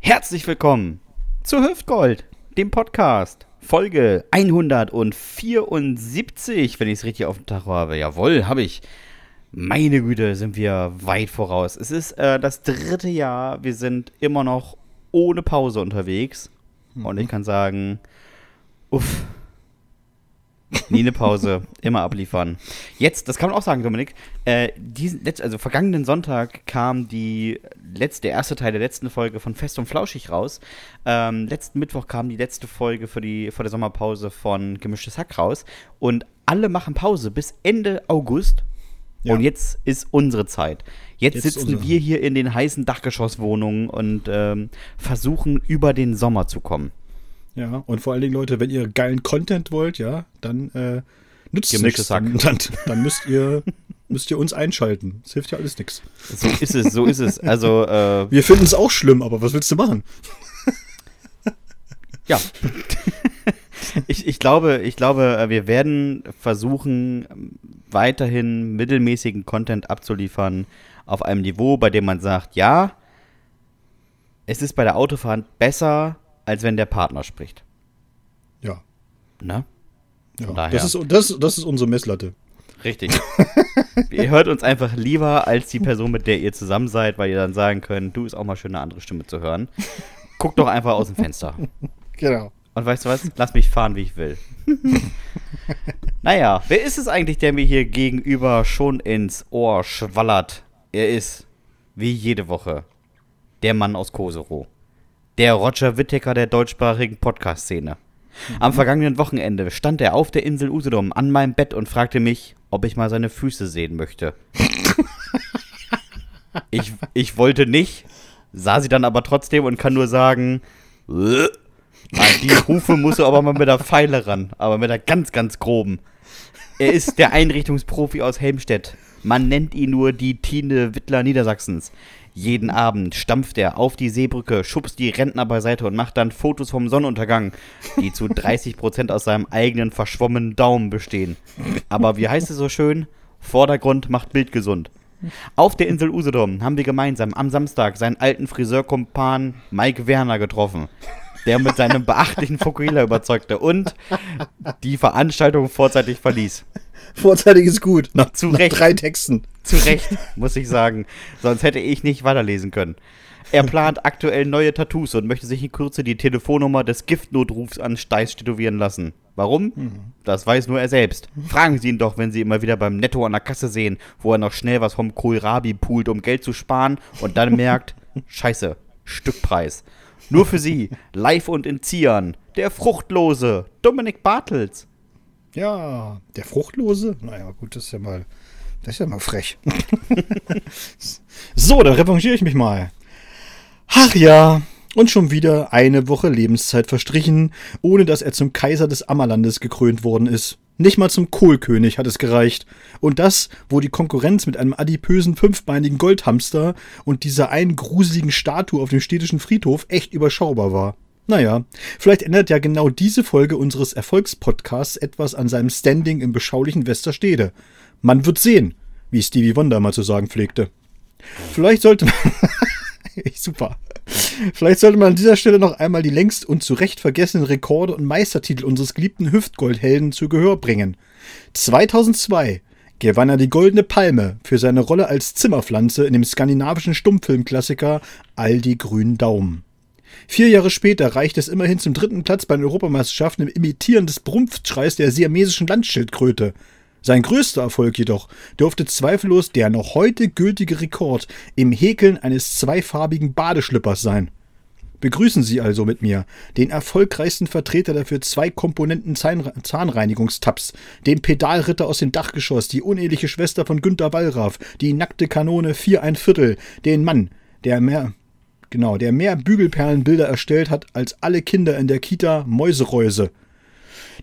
Herzlich willkommen zu Hüftgold, dem Podcast. Folge 174, wenn ich es richtig auf dem Tag habe. Jawohl, habe ich. Meine Güte, sind wir weit voraus. Es ist äh, das dritte Jahr. Wir sind immer noch ohne Pause unterwegs. Mhm. Und ich kann sagen, uff, Nie eine Pause, immer abliefern. Jetzt, das kann man auch sagen, Dominik, äh, diesen, also vergangenen Sonntag kam die letzte, der erste Teil der letzten Folge von Fest und Flauschig raus. Ähm, letzten Mittwoch kam die letzte Folge für die, vor der Sommerpause von Gemischtes Hack raus. Und alle machen Pause bis Ende August. Ja. Und jetzt ist unsere Zeit. Jetzt, jetzt sitzen wir hier in den heißen Dachgeschosswohnungen und ähm, versuchen über den Sommer zu kommen. Ja, und vor allen Dingen, Leute, wenn ihr geilen Content wollt, ja, dann äh, nützt es nichts. Dann, dann, müsst ihr müsst ihr uns einschalten. Das hilft ja alles nichts. So ist es, so ist es. Also äh, wir finden es auch schlimm, aber was willst du machen? ja. ich, ich, glaube, ich glaube, äh, wir werden versuchen, weiterhin mittelmäßigen Content abzuliefern auf einem Niveau, bei dem man sagt, ja, es ist bei der Autofahrt besser, als wenn der Partner spricht. Ja. Na? Ja, das ist, das, das ist unsere Messlatte. Richtig. ihr hört uns einfach lieber als die Person, mit der ihr zusammen seid, weil ihr dann sagen könnt, du ist auch mal schön eine andere Stimme zu hören. Guck doch einfach aus dem Fenster. Genau. Und weißt du was? Lass mich fahren, wie ich will. naja, wer ist es eigentlich, der mir hier gegenüber schon ins Ohr schwallert? Er ist, wie jede Woche, der Mann aus Koserow der Roger Whittaker der deutschsprachigen Podcast-Szene. Am mhm. vergangenen Wochenende stand er auf der Insel Usedom an meinem Bett und fragte mich, ob ich mal seine Füße sehen möchte. ich, ich wollte nicht, sah sie dann aber trotzdem und kann nur sagen, an die Hufe musst du aber mal mit der Pfeile ran, aber mit der ganz, ganz groben. Er ist der Einrichtungsprofi aus Helmstedt. Man nennt ihn nur die Tine Wittler Niedersachsens. Jeden Abend stampft er auf die Seebrücke, schubst die Rentner beiseite und macht dann Fotos vom Sonnenuntergang, die zu 30% aus seinem eigenen verschwommenen Daumen bestehen. Aber wie heißt es so schön? Vordergrund macht Bild gesund. Auf der Insel Usedom haben wir gemeinsam am Samstag seinen alten Friseurkumpan Mike Werner getroffen, der mit seinem beachtlichen Fukuhila überzeugte und die Veranstaltung vorzeitig verließ. Vorzeitig ist gut. Nach, Zu nach Recht. drei Texten. Zu Recht, muss ich sagen. Sonst hätte ich nicht weiterlesen können. Er plant aktuell neue Tattoos und möchte sich in Kürze die Telefonnummer des Giftnotrufs an Steiß tätowieren lassen. Warum? Mhm. Das weiß nur er selbst. Fragen Sie ihn doch, wenn Sie immer wieder beim Netto an der Kasse sehen, wo er noch schnell was vom Kohlrabi poolt, um Geld zu sparen und dann merkt, scheiße, Stückpreis. Nur für Sie, live und in Zieren, der Fruchtlose, Dominik Bartels. Ja, der Fruchtlose? Naja, gut, das ist ja mal, das ist ja mal frech. so, dann revanchiere ich mich mal. Ach ja, und schon wieder eine Woche Lebenszeit verstrichen, ohne dass er zum Kaiser des Ammerlandes gekrönt worden ist. Nicht mal zum Kohlkönig hat es gereicht. Und das, wo die Konkurrenz mit einem adipösen fünfbeinigen Goldhamster und dieser einen gruseligen Statue auf dem städtischen Friedhof echt überschaubar war. Naja, vielleicht ändert ja genau diese Folge unseres Erfolgspodcasts etwas an seinem Standing im beschaulichen Westerstede. Man wird sehen, wie Stevie Wonder mal zu sagen pflegte. Vielleicht sollte man. Super. Vielleicht sollte man an dieser Stelle noch einmal die längst und zu Recht vergessenen Rekorde und Meistertitel unseres geliebten Hüftgoldhelden zu Gehör bringen. 2002 gewann er die Goldene Palme für seine Rolle als Zimmerpflanze in dem skandinavischen Stummfilmklassiker All die grünen Daumen. Vier Jahre später reicht es immerhin zum dritten Platz bei den Europameisterschaften im Imitieren des Brumpfschreis der siamesischen Landschildkröte. Sein größter Erfolg jedoch dürfte zweifellos der noch heute gültige Rekord im Häkeln eines zweifarbigen Badeschlippers sein. Begrüßen Sie also mit mir den erfolgreichsten Vertreter der für zwei Komponenten Zahnreinigungstabs, den Pedalritter aus dem Dachgeschoss, die uneheliche Schwester von Günter Wallraff, die nackte Kanone vier ein Viertel, den Mann, der mehr, Genau, der mehr Bügelperlenbilder erstellt hat als alle Kinder in der Kita Mäuseräuse.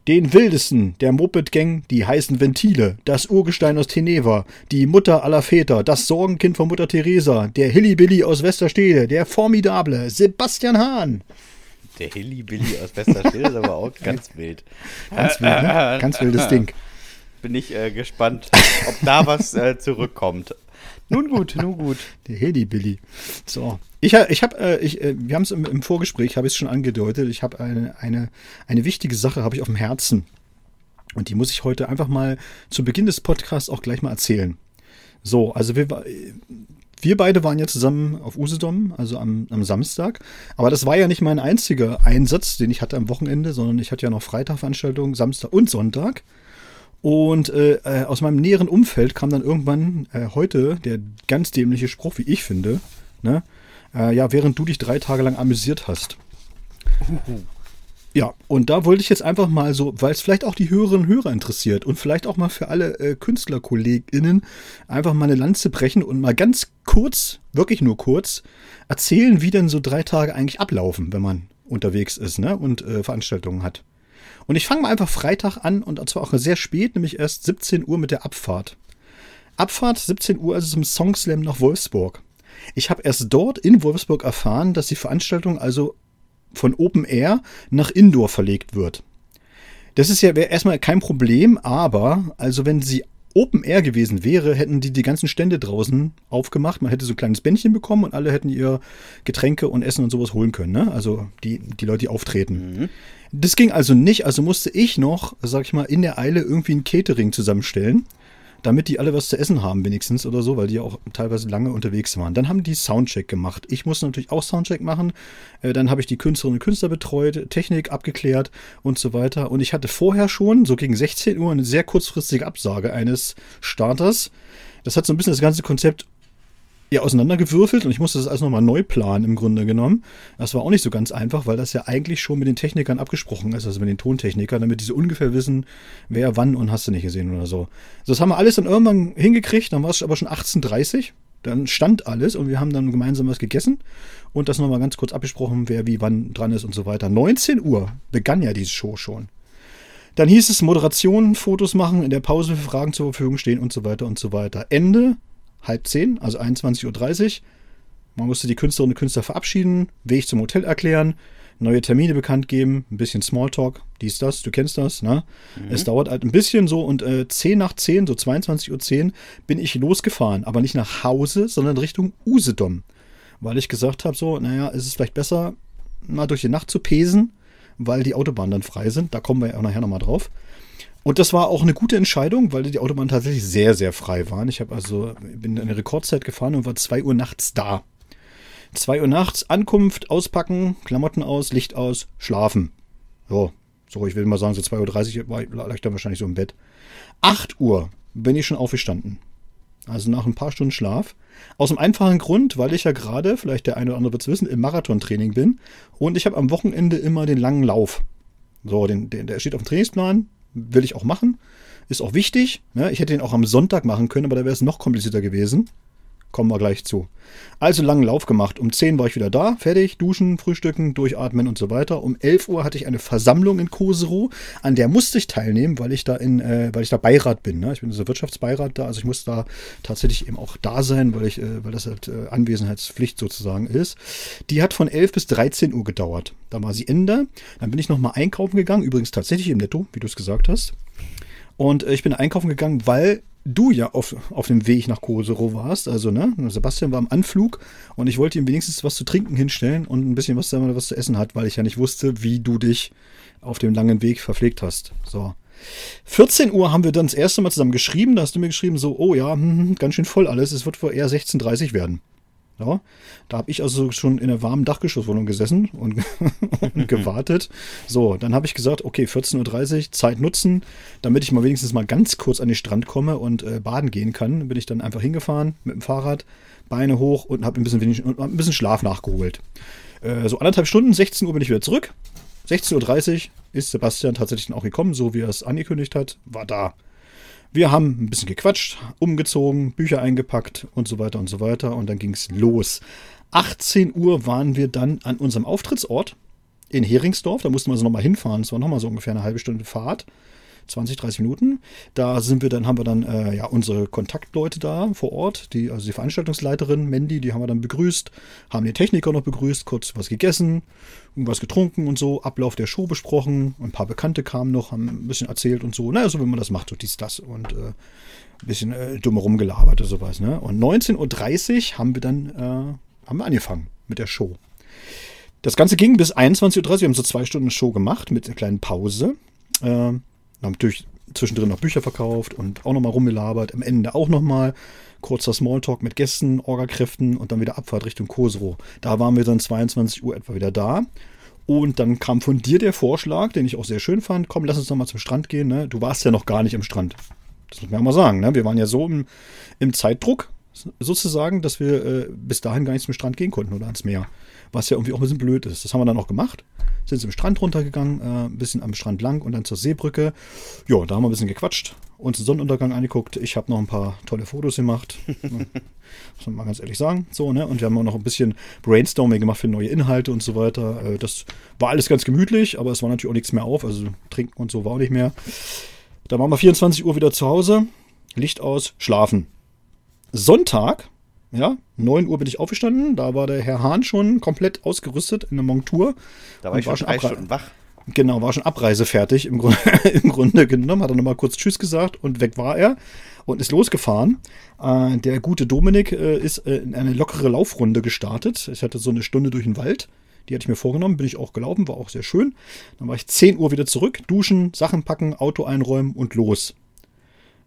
Den wildesten der Moped-Gang, die heißen Ventile, das Urgestein aus Teneva, die Mutter aller Väter, das Sorgenkind von Mutter Teresa, der Hillybilly aus Westerstede, der formidable Sebastian Hahn. Der Hillybilly aus Westerstede ist aber auch ganz wild. Ganz wild, ne? Ganz wildes Ding. Bin ich äh, gespannt, ob da was äh, zurückkommt. Nun gut, nun gut. Der Hillybilly. So, Ich, ich habe, äh, ich, äh, wir haben es im, im, Vorgespräch, habe ich es schon angedeutet, ich habe eine, eine, eine wichtige Sache habe ich auf dem Herzen. Und die muss ich heute einfach mal zu Beginn des Podcasts auch gleich mal erzählen. So, also wir, wir beide waren ja zusammen auf Usedom, also am, am Samstag. Aber das war ja nicht mein einziger Einsatz, den ich hatte am Wochenende, sondern ich hatte ja noch Freitagveranstaltungen, Samstag und Sonntag. Und äh, äh aus meinem näheren Umfeld kam dann irgendwann äh, heute der ganz dämliche Spruch, wie ich finde, ne? Äh, ja, während du dich drei Tage lang amüsiert hast. Ja, und da wollte ich jetzt einfach mal so, weil es vielleicht auch die Hörerinnen und Hörer interessiert und vielleicht auch mal für alle äh, KünstlerkollegInnen einfach mal eine Lanze brechen und mal ganz kurz, wirklich nur kurz, erzählen, wie denn so drei Tage eigentlich ablaufen, wenn man unterwegs ist ne, und äh, Veranstaltungen hat. Und ich fange mal einfach Freitag an und zwar auch sehr spät, nämlich erst 17 Uhr mit der Abfahrt. Abfahrt 17 Uhr, also zum Songslam nach Wolfsburg. Ich habe erst dort in Wolfsburg erfahren, dass die Veranstaltung also von Open Air nach Indoor verlegt wird. Das ist ja erstmal kein Problem, aber also wenn sie Open Air gewesen wäre, hätten die die ganzen Stände draußen aufgemacht. Man hätte so ein kleines Bändchen bekommen und alle hätten ihr Getränke und Essen und sowas holen können. Ne? Also die, die Leute, die auftreten. Mhm. Das ging also nicht. Also musste ich noch, sag ich mal, in der Eile irgendwie ein Catering zusammenstellen damit die alle was zu essen haben wenigstens oder so, weil die auch teilweise lange unterwegs waren. Dann haben die Soundcheck gemacht. Ich musste natürlich auch Soundcheck machen. Äh, dann habe ich die Künstlerinnen und Künstler betreut, Technik abgeklärt und so weiter. Und ich hatte vorher schon, so gegen 16 Uhr, eine sehr kurzfristige Absage eines Starters. Das hat so ein bisschen das ganze Konzept ja, auseinandergewürfelt und ich musste das alles nochmal neu planen im Grunde genommen. Das war auch nicht so ganz einfach, weil das ja eigentlich schon mit den Technikern abgesprochen ist, also mit den Tontechnikern, damit diese ungefähr wissen, wer wann und hast du nicht gesehen oder so. Das haben wir alles dann irgendwann hingekriegt, dann war es aber schon 18.30 dann stand alles und wir haben dann gemeinsam was gegessen und das nochmal ganz kurz abgesprochen, wer wie wann dran ist und so weiter. 19 Uhr begann ja diese Show schon. Dann hieß es Moderation, Fotos machen, in der Pause für Fragen zur Verfügung stehen und so weiter und so weiter. Ende halb zehn, also 21.30 Uhr. Man musste die Künstlerinnen und Künstler verabschieden, Weg zum Hotel erklären, neue Termine bekannt geben, ein bisschen Smalltalk, dies, das, du kennst das, ne? Mhm. Es dauert halt ein bisschen so und äh, 10 nach 10, so 22.10 Uhr, bin ich losgefahren, aber nicht nach Hause, sondern Richtung Usedom. Weil ich gesagt habe, so, naja, es ist vielleicht besser, mal durch die Nacht zu pesen, weil die Autobahnen dann frei sind. Da kommen wir ja auch nachher nochmal drauf. Und das war auch eine gute Entscheidung, weil die Autobahnen tatsächlich sehr, sehr frei waren. Ich habe also bin eine Rekordzeit gefahren und war 2 Uhr nachts da. 2 Uhr nachts, Ankunft, auspacken, Klamotten aus, Licht aus, schlafen. So, so ich will mal sagen, so 2.30 Uhr war, ich dann wahrscheinlich so im Bett. 8 Uhr bin ich schon aufgestanden. Also nach ein paar Stunden Schlaf. Aus dem einfachen Grund, weil ich ja gerade, vielleicht der eine oder andere wird es wissen, im Marathontraining bin. Und ich habe am Wochenende immer den langen Lauf. So, den, den, der steht auf dem Trainingsplan will ich auch machen. Ist auch wichtig. Ne? Ich hätte den auch am Sonntag machen können, aber da wäre es noch komplizierter gewesen. Kommen wir gleich zu. Also langen Lauf gemacht. Um 10 war ich wieder da, fertig, duschen, frühstücken, durchatmen und so weiter. Um 11 Uhr hatte ich eine Versammlung in Koserow, an der musste ich teilnehmen, weil ich da in, äh, weil ich da Beirat bin. Ne? Ich bin so Wirtschaftsbeirat da, also ich muss da tatsächlich eben auch da sein, weil ich, äh, weil das halt äh, Anwesenheitspflicht sozusagen ist. Die hat von 11 bis 13 Uhr gedauert. Da war sie Ende. Dann bin ich nochmal einkaufen gegangen, übrigens tatsächlich im Netto, wie du es gesagt hast. Und äh, ich bin einkaufen gegangen, weil du ja auf, auf dem Weg nach Koserow warst. Also, ne? Sebastian war am Anflug und ich wollte ihm wenigstens was zu trinken hinstellen und ein bisschen was, was zu essen hat, weil ich ja nicht wusste, wie du dich auf dem langen Weg verpflegt hast. So. 14 Uhr haben wir dann das erste Mal zusammen geschrieben. Da hast du mir geschrieben, so, oh ja, hm, hm ganz schön voll alles. Es wird wohl eher 16.30 werden. Ja, da habe ich also schon in der warmen Dachgeschosswohnung gesessen und, und gewartet. So, dann habe ich gesagt, okay, 14.30 Uhr, Zeit nutzen, damit ich mal wenigstens mal ganz kurz an den Strand komme und äh, baden gehen kann. Bin ich dann einfach hingefahren mit dem Fahrrad, Beine hoch und habe ein, bisschen, ein bisschen Schlaf nachgeholt. Äh, so anderthalb Stunden, 16 Uhr bin ich wieder zurück. 16.30 Uhr ist Sebastian tatsächlich dann auch gekommen, so wie er es angekündigt hat, war da. Wir haben ein bisschen gequatscht, umgezogen, Bücher eingepackt und so weiter und so weiter. Und dann ging es los. 18 Uhr waren wir dann an unserem Auftrittsort in Heringsdorf. Da mussten wir also nochmal hinfahren. Es war nochmal so ungefähr eine halbe Stunde Fahrt. 20, 30 Minuten. Da sind wir dann, haben wir dann äh, ja unsere Kontaktleute da vor Ort, die, also die Veranstaltungsleiterin Mandy, die haben wir dann begrüßt, haben den Techniker noch begrüßt, kurz was gegessen, was getrunken und so, Ablauf der Show besprochen, ein paar Bekannte kamen noch, haben ein bisschen erzählt und so. Naja, so wie man das macht, so dies, das und äh, ein bisschen äh, dumm rumgelabert oder sowas. Ne? Und 19.30 Uhr haben wir dann äh, haben wir angefangen. mit der Show. Das Ganze ging bis 21.30 Uhr. Wir haben so zwei Stunden Show gemacht mit einer kleinen Pause. Äh, haben natürlich zwischendrin noch Bücher verkauft und auch nochmal rumgelabert. Am Ende auch nochmal kurzer Smalltalk mit Gästen, Orgakräften und dann wieder Abfahrt Richtung Kosro. Da waren wir dann 22 Uhr etwa wieder da. Und dann kam von dir der Vorschlag, den ich auch sehr schön fand, komm, lass uns nochmal zum Strand gehen. Ne? Du warst ja noch gar nicht am Strand. Das muss man ja mal sagen. Ne? Wir waren ja so im, im Zeitdruck sozusagen, dass wir äh, bis dahin gar nicht zum Strand gehen konnten oder ans Meer was ja irgendwie auch ein bisschen blöd ist. Das haben wir dann auch gemacht. Sind zum Strand runtergegangen, äh, ein bisschen am Strand lang und dann zur Seebrücke. Ja, da haben wir ein bisschen gequatscht, uns den Sonnenuntergang angeguckt. Ich habe noch ein paar tolle Fotos gemacht. muss man mal ganz ehrlich sagen. So, ne? Und wir haben auch noch ein bisschen Brainstorming gemacht für neue Inhalte und so weiter. Äh, das war alles ganz gemütlich, aber es war natürlich auch nichts mehr auf. Also trinken und so war auch nicht mehr. Dann waren wir 24 Uhr wieder zu Hause. Licht aus, schlafen. Sonntag ja, 9 Uhr bin ich aufgestanden. Da war der Herr Hahn schon komplett ausgerüstet in der Montur. Da war ich schon drei Stunden wach. Genau, war schon abreisefertig im Grunde, im Grunde genommen. Hat er nochmal kurz Tschüss gesagt und weg war er und ist losgefahren. Äh, der gute Dominik äh, ist äh, in eine lockere Laufrunde gestartet. Ich hatte so eine Stunde durch den Wald. Die hatte ich mir vorgenommen, bin ich auch gelaufen, war auch sehr schön. Dann war ich 10 Uhr wieder zurück, duschen, Sachen packen, Auto einräumen und los.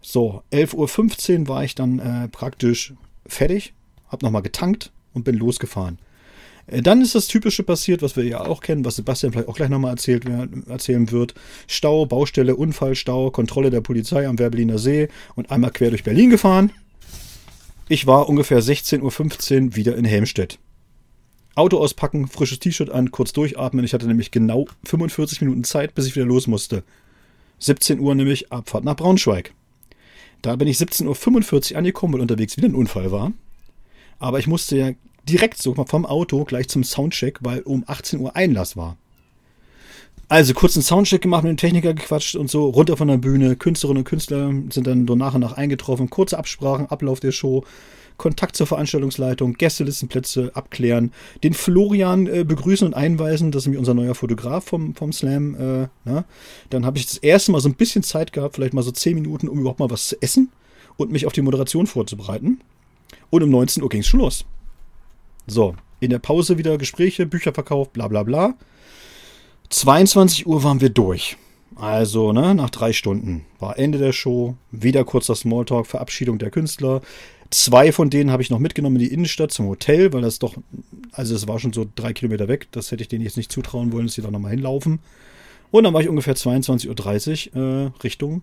So, 11.15 Uhr war ich dann äh, praktisch fertig, habe nochmal getankt und bin losgefahren. Äh, dann ist das Typische passiert, was wir ja auch kennen, was Sebastian vielleicht auch gleich nochmal erzählt, erzählen wird. Stau, Baustelle, Unfallstau, Kontrolle der Polizei am Werbeliner See und einmal quer durch Berlin gefahren. Ich war ungefähr 16.15 Uhr wieder in Helmstedt. Auto auspacken, frisches T-Shirt an, kurz durchatmen. Ich hatte nämlich genau 45 Minuten Zeit, bis ich wieder los musste. 17 Uhr nämlich Abfahrt nach Braunschweig. Da bin ich 17.45 Uhr angekommen, weil unterwegs wieder ein Unfall war. Aber ich musste ja direkt so vom Auto gleich zum Soundcheck, weil um 18 Uhr Einlass war. Also kurz einen Soundcheck gemacht, mit dem Techniker gequatscht und so, runter von der Bühne. Künstlerinnen und Künstler sind dann nach und nach eingetroffen. Kurze Absprachen, Ablauf der Show, Kontakt zur Veranstaltungsleitung, Gästelistenplätze abklären, den Florian äh, begrüßen und einweisen, das ist nämlich unser neuer Fotograf vom, vom Slam. Äh, ne? Dann habe ich das erste Mal so ein bisschen Zeit gehabt, vielleicht mal so 10 Minuten, um überhaupt mal was zu essen und mich auf die Moderation vorzubereiten. Und um 19 Uhr ging es schon los. So, in der Pause wieder Gespräche, Bücher verkauft, bla bla bla. 22 Uhr waren wir durch. Also, ne, nach drei Stunden war Ende der Show, wieder kurzer Smalltalk, Verabschiedung der Künstler. Zwei von denen habe ich noch mitgenommen in die Innenstadt zum Hotel, weil das doch, also es war schon so drei Kilometer weg, das hätte ich denen jetzt nicht zutrauen wollen, dass sie da nochmal hinlaufen. Und dann war ich ungefähr 22.30 Uhr äh, Richtung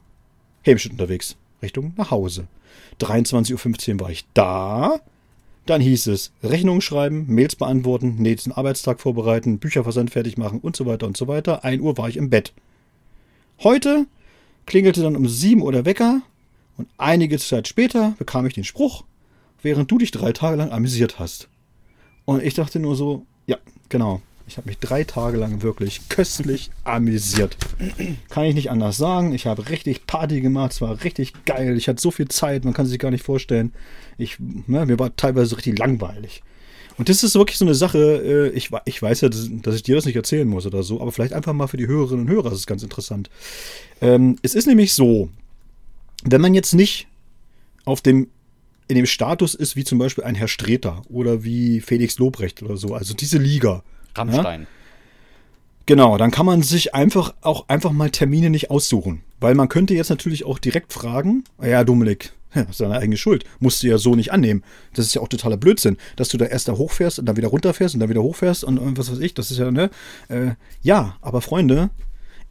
Helmstedt unterwegs, Richtung nach Hause. 23.15 Uhr war ich da. Dann hieß es Rechnungen schreiben, Mails beantworten, nächsten Arbeitstag vorbereiten, Bücherversand fertig machen und so weiter und so weiter. 1 Uhr war ich im Bett. Heute klingelte dann um 7 Uhr der Wecker und einige Zeit später bekam ich den Spruch, während du dich drei Tage lang amüsiert hast. Und ich dachte nur so, ja, genau. Ich habe mich drei Tage lang wirklich köstlich amüsiert. Kann ich nicht anders sagen. Ich habe richtig Party gemacht. Es war richtig geil. Ich hatte so viel Zeit, man kann sich gar nicht vorstellen. Ich, ne, mir war teilweise richtig langweilig. Und das ist wirklich so eine Sache, äh, ich, ich weiß ja, dass, ich dir das nicht erzählen muss oder so, aber vielleicht einfach mal für die Hörerinnen und Hörer, das ist ganz interessant. Ähm, es ist nämlich so, wenn man jetzt nicht auf dem, in dem Status ist, wie zum Beispiel ein Herr Streter oder wie Felix Lobrecht oder so, also diese Liga, Rammstein. Ja? Genau, dann kann man sich einfach auch einfach mal Termine nicht aussuchen. Weil man könnte jetzt natürlich auch direkt fragen, ja, Dominik, das ist deine eigene Schuld. Musst du ja so nicht annehmen. Das ist ja auch totaler Blödsinn, dass du da erst da hochfährst und dann wieder runterfährst und dann wieder hochfährst und, und was weiß ich. Das ist ja, ne? Äh, ja, aber Freunde,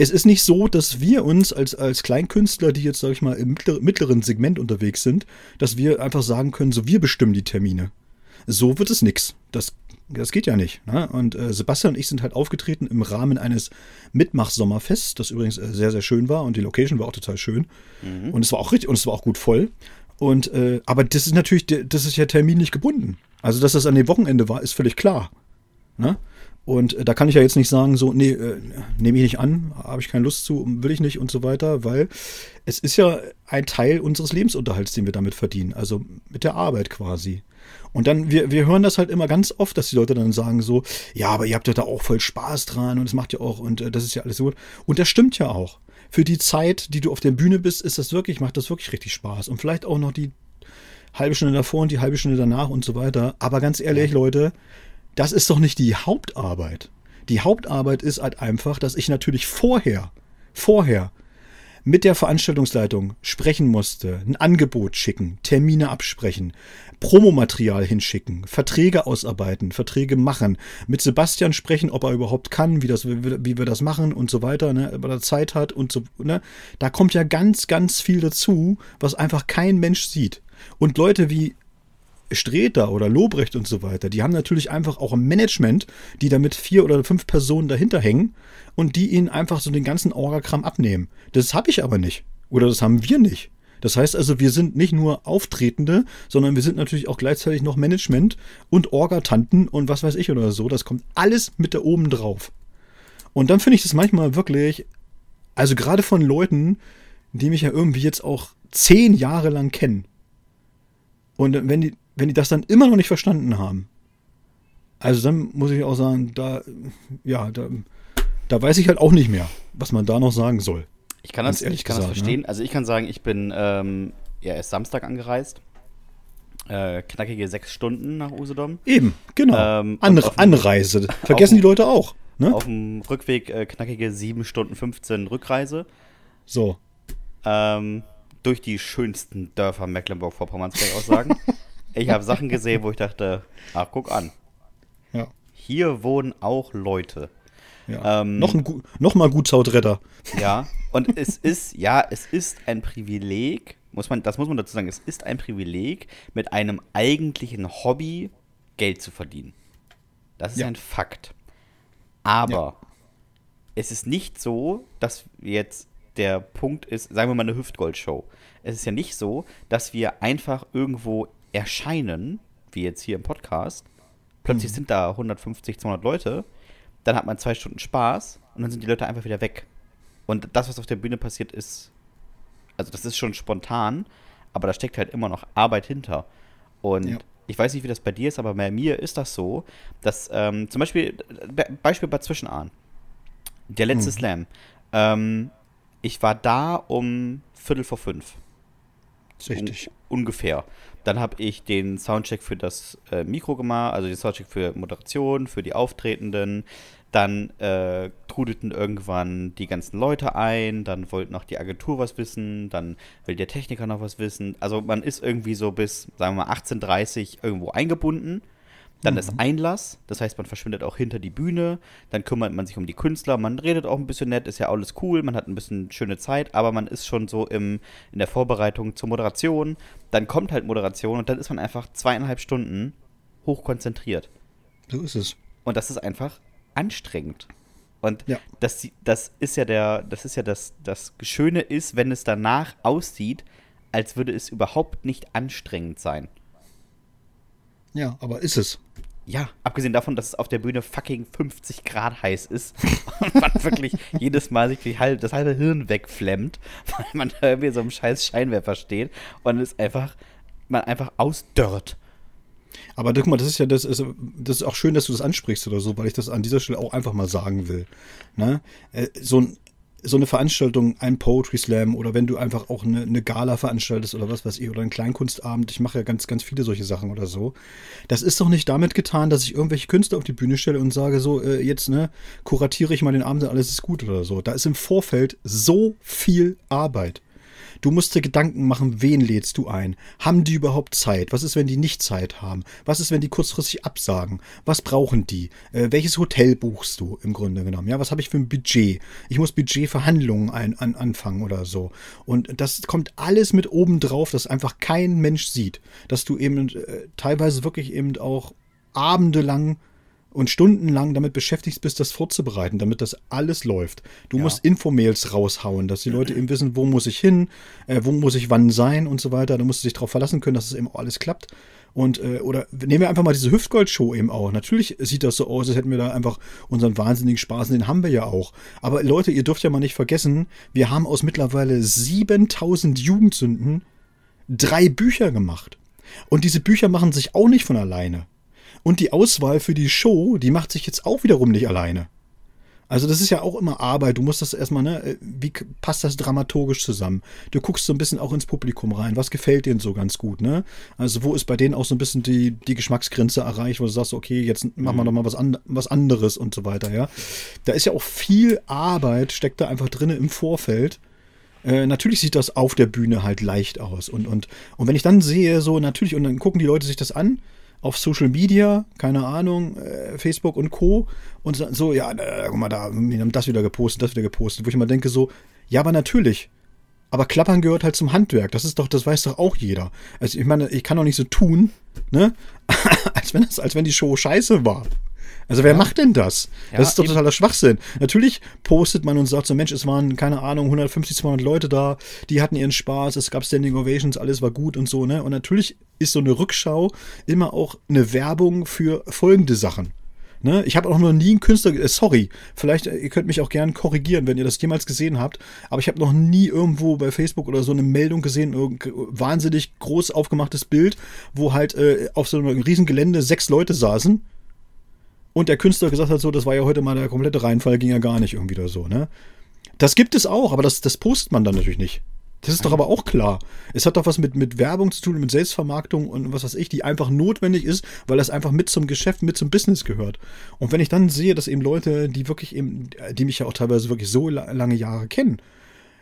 es ist nicht so, dass wir uns als, als Kleinkünstler, die jetzt, sag ich mal, im mittleren Segment unterwegs sind, dass wir einfach sagen können, so wir bestimmen die Termine. So wird es nichts. Das das geht ja nicht. Ne? Und äh, Sebastian und ich sind halt aufgetreten im Rahmen eines Mitmach-Sommerfests, das übrigens äh, sehr, sehr schön war und die Location war auch total schön. Mhm. Und es war auch richtig und es war auch gut voll. Und äh, aber das ist natürlich, das ist ja terminlich gebunden. Also, dass das an dem Wochenende war, ist völlig klar. Ne? Und äh, da kann ich ja jetzt nicht sagen, so, nee, äh, nehme ich nicht an, habe ich keine Lust zu, will ich nicht und so weiter, weil es ist ja ein Teil unseres Lebensunterhalts, den wir damit verdienen, also mit der Arbeit quasi. Und dann, wir, wir hören das halt immer ganz oft, dass die Leute dann sagen so, ja, aber ihr habt ja da auch voll Spaß dran und es macht ja auch und äh, das ist ja alles so gut. Und das stimmt ja auch. Für die Zeit, die du auf der Bühne bist, ist das wirklich, macht das wirklich richtig Spaß. Und vielleicht auch noch die halbe Stunde davor und die halbe Stunde danach und so weiter. Aber ganz ehrlich, Leute, das ist doch nicht die Hauptarbeit. Die Hauptarbeit ist halt einfach, dass ich natürlich vorher, vorher mit der Veranstaltungsleitung sprechen musste, ein Angebot schicken, Termine absprechen, Promomaterial hinschicken, Verträge ausarbeiten, Verträge machen, mit Sebastian sprechen, ob er überhaupt kann, wie, das, wie wir das machen und so weiter, ne, ob er Zeit hat und so. Ne. Da kommt ja ganz, ganz viel dazu, was einfach kein Mensch sieht. Und Leute wie Streter oder Lobrecht und so weiter, die haben natürlich einfach auch ein Management, die da mit vier oder fünf Personen dahinter hängen und die ihnen einfach so den ganzen Orgakram abnehmen. Das habe ich aber nicht. Oder das haben wir nicht. Das heißt also, wir sind nicht nur Auftretende, sondern wir sind natürlich auch gleichzeitig noch Management und Orgatanten und was weiß ich oder so. Das kommt alles mit da oben drauf. Und dann finde ich das manchmal wirklich, also gerade von Leuten, die mich ja irgendwie jetzt auch zehn Jahre lang kennen. Und wenn die, wenn die das dann immer noch nicht verstanden haben, also dann muss ich auch sagen, da, ja, da, da weiß ich halt auch nicht mehr, was man da noch sagen soll. Ich kann das, ich kann gesagt, das ne? verstehen. Ne? Also ich kann sagen, ich bin ähm, ja erst Samstag angereist. Äh, knackige sechs Stunden nach Usedom. Eben, genau. Ähm, Anre Anreise. Vergessen die Leute auch. Ne? Auf dem Rückweg äh, knackige sieben Stunden 15 Rückreise. So. Ähm, durch die schönsten Dörfer Mecklenburg-Vorpommerns, kann ich auch sagen. ich habe Sachen gesehen, wo ich dachte, ach, guck an. Ja. Hier wohnen auch Leute. Ja. Ähm, noch, ein, noch mal Gutshautretter. Ja, und es ist, ja, es ist ein Privileg, muss man, das muss man dazu sagen, es ist ein Privileg, mit einem eigentlichen Hobby Geld zu verdienen. Das ist ja. ein Fakt. Aber ja. es ist nicht so, dass jetzt der Punkt ist, sagen wir mal eine Hüftgold-Show. Es ist ja nicht so, dass wir einfach irgendwo erscheinen, wie jetzt hier im Podcast. Plötzlich mhm. sind da 150, 200 Leute. Dann hat man zwei Stunden Spaß und dann sind die Leute einfach wieder weg. Und das, was auf der Bühne passiert, ist, also das ist schon spontan, aber da steckt halt immer noch Arbeit hinter. Und ja. ich weiß nicht, wie das bei dir ist, aber bei mir ist das so, dass ähm, zum Beispiel, Beispiel bei Zwischenahn, der letzte hm. Slam, ähm, ich war da um Viertel vor fünf. Richtig. Un ungefähr. Dann habe ich den Soundcheck für das äh, Mikro gemacht, also den Soundcheck für Moderation, für die Auftretenden. Dann äh, trudelten irgendwann die ganzen Leute ein, dann wollte noch die Agentur was wissen, dann will der Techniker noch was wissen. Also man ist irgendwie so bis, sagen wir mal, 18.30 irgendwo eingebunden. Dann mhm. ist Einlass, das heißt, man verschwindet auch hinter die Bühne, dann kümmert man sich um die Künstler, man redet auch ein bisschen nett, ist ja alles cool, man hat ein bisschen schöne Zeit, aber man ist schon so im, in der Vorbereitung zur Moderation. Dann kommt halt Moderation und dann ist man einfach zweieinhalb Stunden hochkonzentriert. So ist es. Und das ist einfach anstrengend. Und ja. das, das ist ja der, das ist ja das, das Schöne ist, wenn es danach aussieht, als würde es überhaupt nicht anstrengend sein. Ja, aber ist es. Ja, abgesehen davon, dass es auf der Bühne fucking 50 Grad heiß ist und man wirklich jedes Mal sich das halbe Hirn wegflemmt, weil man da irgendwie so einem scheiß Scheinwerfer steht und es einfach, man einfach ausdörrt. Aber guck mal, das ist ja das ist, das ist auch schön, dass du das ansprichst oder so, weil ich das an dieser Stelle auch einfach mal sagen will. Ne? Äh, so ein so eine Veranstaltung, ein Poetry Slam oder wenn du einfach auch eine, eine Gala veranstaltest oder was weiß ich, oder einen Kleinkunstabend, ich mache ja ganz, ganz viele solche Sachen oder so. Das ist doch nicht damit getan, dass ich irgendwelche Künstler auf die Bühne stelle und sage so, äh, jetzt, ne, kuratiere ich mal den Abend und alles ist gut oder so. Da ist im Vorfeld so viel Arbeit. Du musst dir Gedanken machen, wen lädst du ein? Haben die überhaupt Zeit? Was ist, wenn die nicht Zeit haben? Was ist, wenn die kurzfristig absagen? Was brauchen die? Äh, welches Hotel buchst du im Grunde genommen? Ja, was habe ich für ein Budget? Ich muss Budgetverhandlungen ein, an, anfangen oder so. Und das kommt alles mit oben drauf, dass einfach kein Mensch sieht. Dass du eben äh, teilweise wirklich eben auch abendelang und stundenlang damit beschäftigt bist, das vorzubereiten, damit das alles läuft. Du ja. musst Infomails raushauen, dass die Leute eben wissen, wo muss ich hin, äh, wo muss ich wann sein und so weiter. Da musst du dich darauf verlassen können, dass es eben auch alles klappt. Und, äh, oder nehmen wir einfach mal diese Hüftgold-Show eben auch. Natürlich sieht das so aus, als hätten wir da einfach unseren wahnsinnigen Spaß, den haben wir ja auch. Aber Leute, ihr dürft ja mal nicht vergessen, wir haben aus mittlerweile 7000 Jugendsünden drei Bücher gemacht. Und diese Bücher machen sich auch nicht von alleine. Und die Auswahl für die Show, die macht sich jetzt auch wiederum nicht alleine. Also das ist ja auch immer Arbeit. Du musst das erstmal, ne, wie passt das dramaturgisch zusammen? Du guckst so ein bisschen auch ins Publikum rein. Was gefällt denen so ganz gut, ne? Also wo ist bei denen auch so ein bisschen die, die Geschmacksgrenze erreicht, wo du sagst, okay, jetzt machen wir doch mal was, an, was anderes und so weiter, ja? Da ist ja auch viel Arbeit, steckt da einfach drin im Vorfeld. Äh, natürlich sieht das auf der Bühne halt leicht aus. Und, und, und wenn ich dann sehe, so natürlich, und dann gucken die Leute sich das an, auf Social Media, keine Ahnung, äh, Facebook und Co. Und so, ja, äh, guck mal, da, haben das wieder gepostet, das wieder gepostet, wo ich immer denke so, ja, aber natürlich. Aber Klappern gehört halt zum Handwerk. Das ist doch, das weiß doch auch jeder. Also ich meine, ich kann doch nicht so tun, ne? als wenn das, als wenn die Show scheiße war. Also wer ja. macht denn das? Ja, das ist doch totaler Schwachsinn. Natürlich postet man und sagt so, Mensch, es waren, keine Ahnung, 150, 200 Leute da, die hatten ihren Spaß, es gab Standing Ovations, alles war gut und so, ne? Und natürlich ist so eine Rückschau immer auch eine Werbung für folgende Sachen. Ne? Ich habe auch noch nie einen Künstler, äh, sorry, vielleicht, äh, ihr könnt mich auch gerne korrigieren, wenn ihr das jemals gesehen habt, aber ich habe noch nie irgendwo bei Facebook oder so eine Meldung gesehen, irgendein wahnsinnig groß aufgemachtes Bild, wo halt äh, auf so einem riesen Gelände sechs Leute saßen und der Künstler gesagt hat, so, das war ja heute mal der komplette Reinfall, ging ja gar nicht irgendwie oder so, ne? Das gibt es auch, aber das, das postet man dann natürlich nicht. Das ist doch aber auch klar. Es hat doch was mit, mit Werbung zu tun, mit Selbstvermarktung und was weiß ich, die einfach notwendig ist, weil das einfach mit zum Geschäft, mit zum Business gehört. Und wenn ich dann sehe, dass eben Leute, die wirklich eben, die mich ja auch teilweise wirklich so lange Jahre kennen,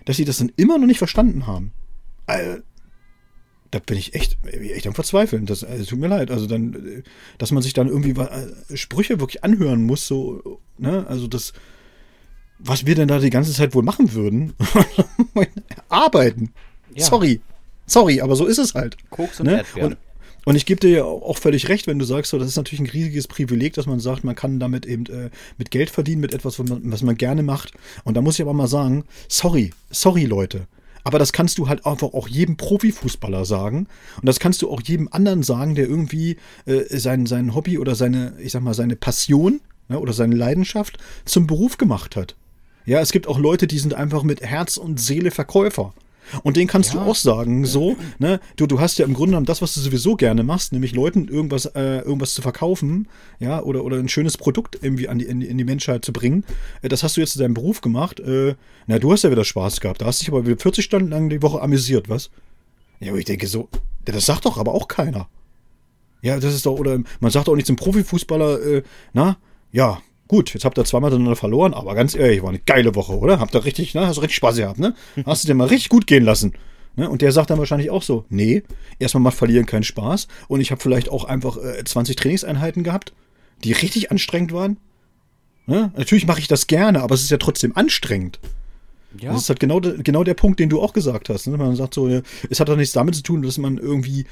dass sie das dann immer noch nicht verstanden haben. Da bin ich echt, echt am Verzweifeln. Das also, tut mir leid. Also dann, dass man sich dann irgendwie äh, Sprüche wirklich anhören muss, so, ne? Also das, was wir denn da die ganze Zeit wohl machen würden? Arbeiten. Ja. Sorry. Sorry, aber so ist es halt. Koks und ne? Erdbeeren. Und, und ich gebe dir ja auch völlig recht, wenn du sagst, so, das ist natürlich ein riesiges Privileg, dass man sagt, man kann damit eben äh, mit Geld verdienen, mit etwas, was man, was man gerne macht. Und da muss ich aber mal sagen, sorry, sorry Leute. Aber das kannst du halt einfach auch jedem Profifußballer sagen. Und das kannst du auch jedem anderen sagen, der irgendwie äh, sein, sein Hobby oder seine, ich sag mal, seine Passion ne, oder seine Leidenschaft zum Beruf gemacht hat. Ja, es gibt auch Leute, die sind einfach mit Herz und Seele Verkäufer. Und den kannst ja. du auch sagen, so, ne, du, du hast ja im Grunde genommen das, was du sowieso gerne machst, nämlich Leuten irgendwas, äh, irgendwas zu verkaufen, ja, oder, oder ein schönes Produkt irgendwie an die, in, in die Menschheit zu bringen. Äh, das hast du jetzt in deinem Beruf gemacht. Äh, na, du hast ja wieder Spaß gehabt. Da hast dich aber wieder 40 Stunden lang die Woche amüsiert, was? Ja, aber ich denke so, das sagt doch aber auch keiner. Ja, das ist doch, oder man sagt auch nicht zum Profifußballer, äh, na, ja, Gut, jetzt habt ihr zweimal miteinander verloren, aber ganz ehrlich, war eine geile Woche, oder? Habt ihr richtig, ne? Hast du richtig Spaß gehabt, ne? Hast du dir mal richtig gut gehen lassen. Ne? Und der sagt dann wahrscheinlich auch so, nee, erstmal macht Verlieren keinen Spaß. Und ich habe vielleicht auch einfach äh, 20 Trainingseinheiten gehabt, die richtig anstrengend waren. Ne? Natürlich mache ich das gerne, aber es ist ja trotzdem anstrengend. Ja. Das ist halt genau, genau der Punkt, den du auch gesagt hast. Ne? Man sagt so, es hat doch nichts damit zu tun, dass man irgendwie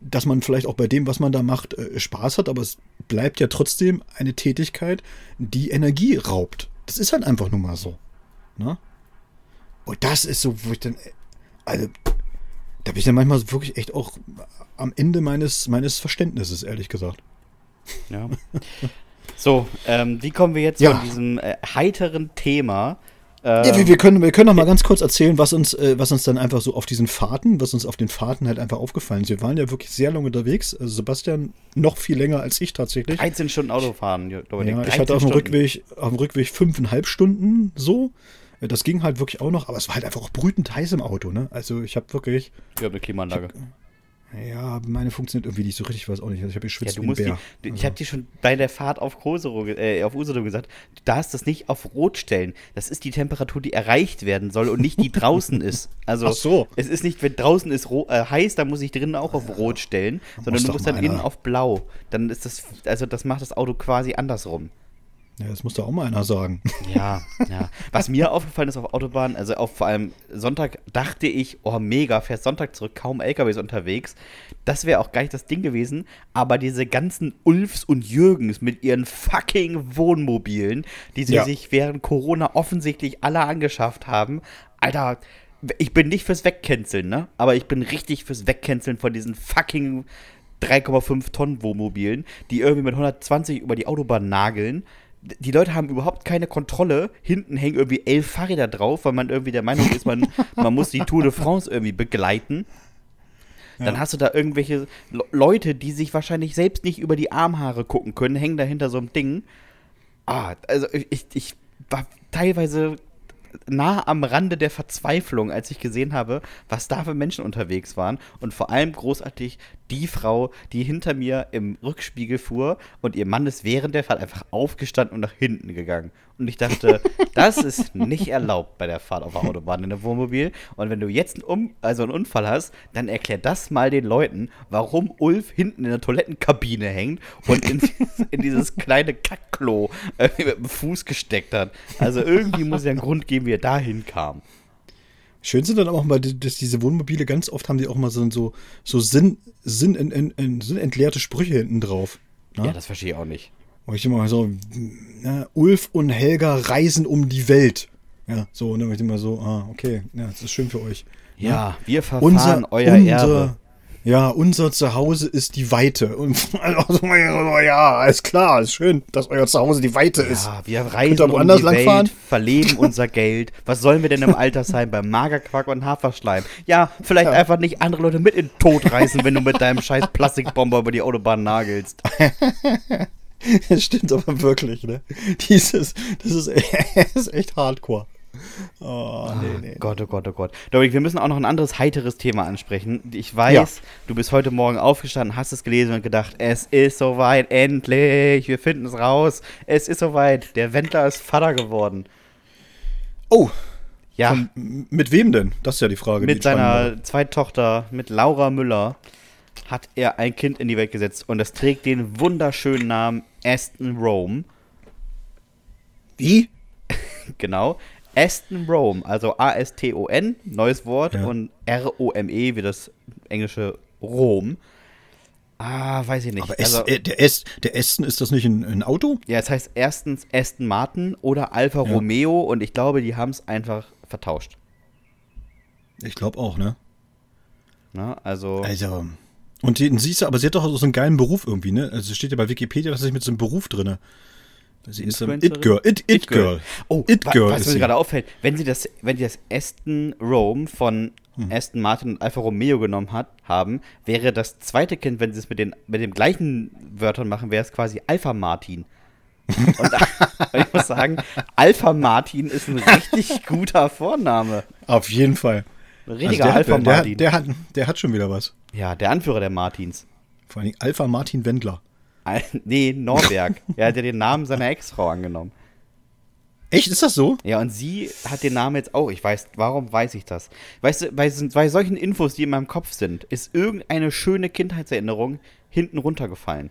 dass man vielleicht auch bei dem, was man da macht, äh, Spaß hat, aber es bleibt ja trotzdem eine Tätigkeit, die Energie raubt. Das ist halt einfach nur mal so. Ne? Und das ist so, wo ich dann, also, da bin ich dann manchmal wirklich echt auch am Ende meines, meines Verständnisses, ehrlich gesagt. Ja. So, ähm, wie kommen wir jetzt ja. von diesem äh, heiteren Thema ja, wir, wir, können, wir können noch mal ganz kurz erzählen, was uns, äh, was uns dann einfach so auf diesen Fahrten, was uns auf den Fahrten halt einfach aufgefallen ist. Wir waren ja wirklich sehr lange unterwegs. Also Sebastian noch viel länger als ich tatsächlich. 13 Stunden Autofahren, Dominik. Ja, ich hatte auf dem, Rückweg, auf dem Rückweg fünfeinhalb Stunden so. Das ging halt wirklich auch noch, aber es war halt einfach auch brütend heiß im Auto, ne? Also ich habe wirklich. Ich habe eine Klimaanlage. Ich hab, ja, meine funktioniert irgendwie nicht so richtig, weiß auch nicht. Also ich habe geschwitzt ja, du musst Bär. Die, ich also. habe dir schon bei der Fahrt auf Kosero, äh, auf Usedom gesagt, du darfst das nicht auf Rot stellen. Das ist die Temperatur, die erreicht werden soll und nicht die draußen ist. Also Ach so. es ist nicht, wenn draußen ist äh, heiß, dann muss ich drinnen auch auf Rot stellen, sondern du musst dann innen auf Blau. Dann ist das, also das macht das Auto quasi andersrum. Ja, das muss doch auch mal einer sagen. Ja, ja. Was mir aufgefallen ist auf Autobahn, also auf vor allem Sonntag, dachte ich, oh mega, fährst Sonntag zurück, kaum LKWs unterwegs. Das wäre auch gar nicht das Ding gewesen. Aber diese ganzen Ulfs und Jürgens mit ihren fucking Wohnmobilen, die sie ja. sich während Corona offensichtlich alle angeschafft haben, Alter, ich bin nicht fürs Wegcanceln, ne? Aber ich bin richtig fürs Wegcanceln von diesen fucking 3,5 Tonnen Wohnmobilen, die irgendwie mit 120 über die Autobahn nageln die Leute haben überhaupt keine Kontrolle. Hinten hängen irgendwie elf Fahrräder drauf, weil man irgendwie der Meinung ist, man, man muss die Tour de France irgendwie begleiten. Dann hast du da irgendwelche Leute, die sich wahrscheinlich selbst nicht über die Armhaare gucken können, hängen da hinter so einem Ding. Ah, also ich, ich war teilweise nah am Rande der Verzweiflung, als ich gesehen habe, was da für Menschen unterwegs waren. Und vor allem großartig die Frau, die hinter mir im Rückspiegel fuhr und ihr Mann ist während der Fahrt einfach aufgestanden und nach hinten gegangen. Und ich dachte, das ist nicht erlaubt bei der Fahrt auf der Autobahn in der Wohnmobil. Und wenn du jetzt einen, um also einen Unfall hast, dann erklär das mal den Leuten, warum Ulf hinten in der Toilettenkabine hängt und in, dieses, in dieses kleine Kackklo äh, mit dem Fuß gesteckt hat. Also irgendwie muss es ja einen Grund geben, wie er dahin kam. Schön sind dann auch mal, dass diese Wohnmobile ganz oft haben die auch mal so, so, so Sinn, Sinn, in, in, in, sinnentleerte Sprüche hinten drauf. Ne? Ja, das verstehe ich auch nicht. Wo ich immer so, na, Ulf und Helga reisen um die Welt. Ja, so, und dann ich immer so, ah, okay, ja, das ist schön für euch. Ja, ja wir verfahren unser, euer unser, Erbe. Ja, unser Zuhause ist die Weite. Und also, ja, alles klar, ist schön, dass euer Zuhause die Weite ist. Ja, wir reisen um die Welt, verleben unser Geld. Was sollen wir denn im Altersheim beim Magerquark und Haferschleim? Ja, vielleicht ja. einfach nicht andere Leute mit in den Tod reißen, wenn du mit deinem scheiß Plastikbomber über die Autobahn nagelst. Das stimmt aber wirklich, ne? Dieses, das ist, das ist echt hardcore. Oh, nee, nee. Gott, oh Gott, oh Gott. Dominik, wir müssen auch noch ein anderes heiteres Thema ansprechen. Ich weiß, ja. du bist heute Morgen aufgestanden, hast es gelesen und gedacht, es ist soweit, endlich, wir finden es raus. Es ist soweit, der Wendler ist Vater geworden. Oh. Ja. Von, mit wem denn? Das ist ja die Frage. Mit die seiner Zweittochter, mit Laura Müller, hat er ein Kind in die Welt gesetzt und es trägt den wunderschönen Namen Aston Rome. Wie? genau. Aston Rome, also A-S-T-O-N, neues Wort, ja. und R-O-M-E, wie das englische Rom. Ah, weiß ich nicht. Aber also, äh, der, Est, der Aston, ist das nicht ein, ein, Auto? Ja, es heißt erstens Aston Martin oder Alfa ja. Romeo und ich glaube, die haben es einfach vertauscht. Ich glaube auch, ne? Na, also. Also. Und die, siehst du, aber sie hat doch so einen geilen Beruf irgendwie, ne? Also steht ja bei Wikipedia, dass sie mit so einem Beruf drinne. Sie ist ein It Girl. It, It, It Girl. Girl. Oh, It Girl. Was mir gerade auffällt, wenn sie das, wenn die das Aston Rome von hm. Aston Martin und Alfa Romeo genommen hat, haben, wäre das zweite Kind, wenn sie es mit den mit den gleichen Wörtern machen, wäre es quasi Alpha Martin. und ich muss sagen, Alpha Martin ist ein richtig guter Vorname. Auf jeden Fall. Ein richtiger also Alpha hat, Martin. Der, der, hat, der hat schon wieder was. Ja, der Anführer der Martins. Vor allem Alpha Martin Wendler. Nee, Norberg. er hat ja den Namen seiner Ex-Frau angenommen. Echt, ist das so? Ja, und sie hat den Namen jetzt auch. Ich weiß, warum weiß ich das? Weißt du, bei, bei solchen Infos, die in meinem Kopf sind, ist irgendeine schöne Kindheitserinnerung hinten runtergefallen.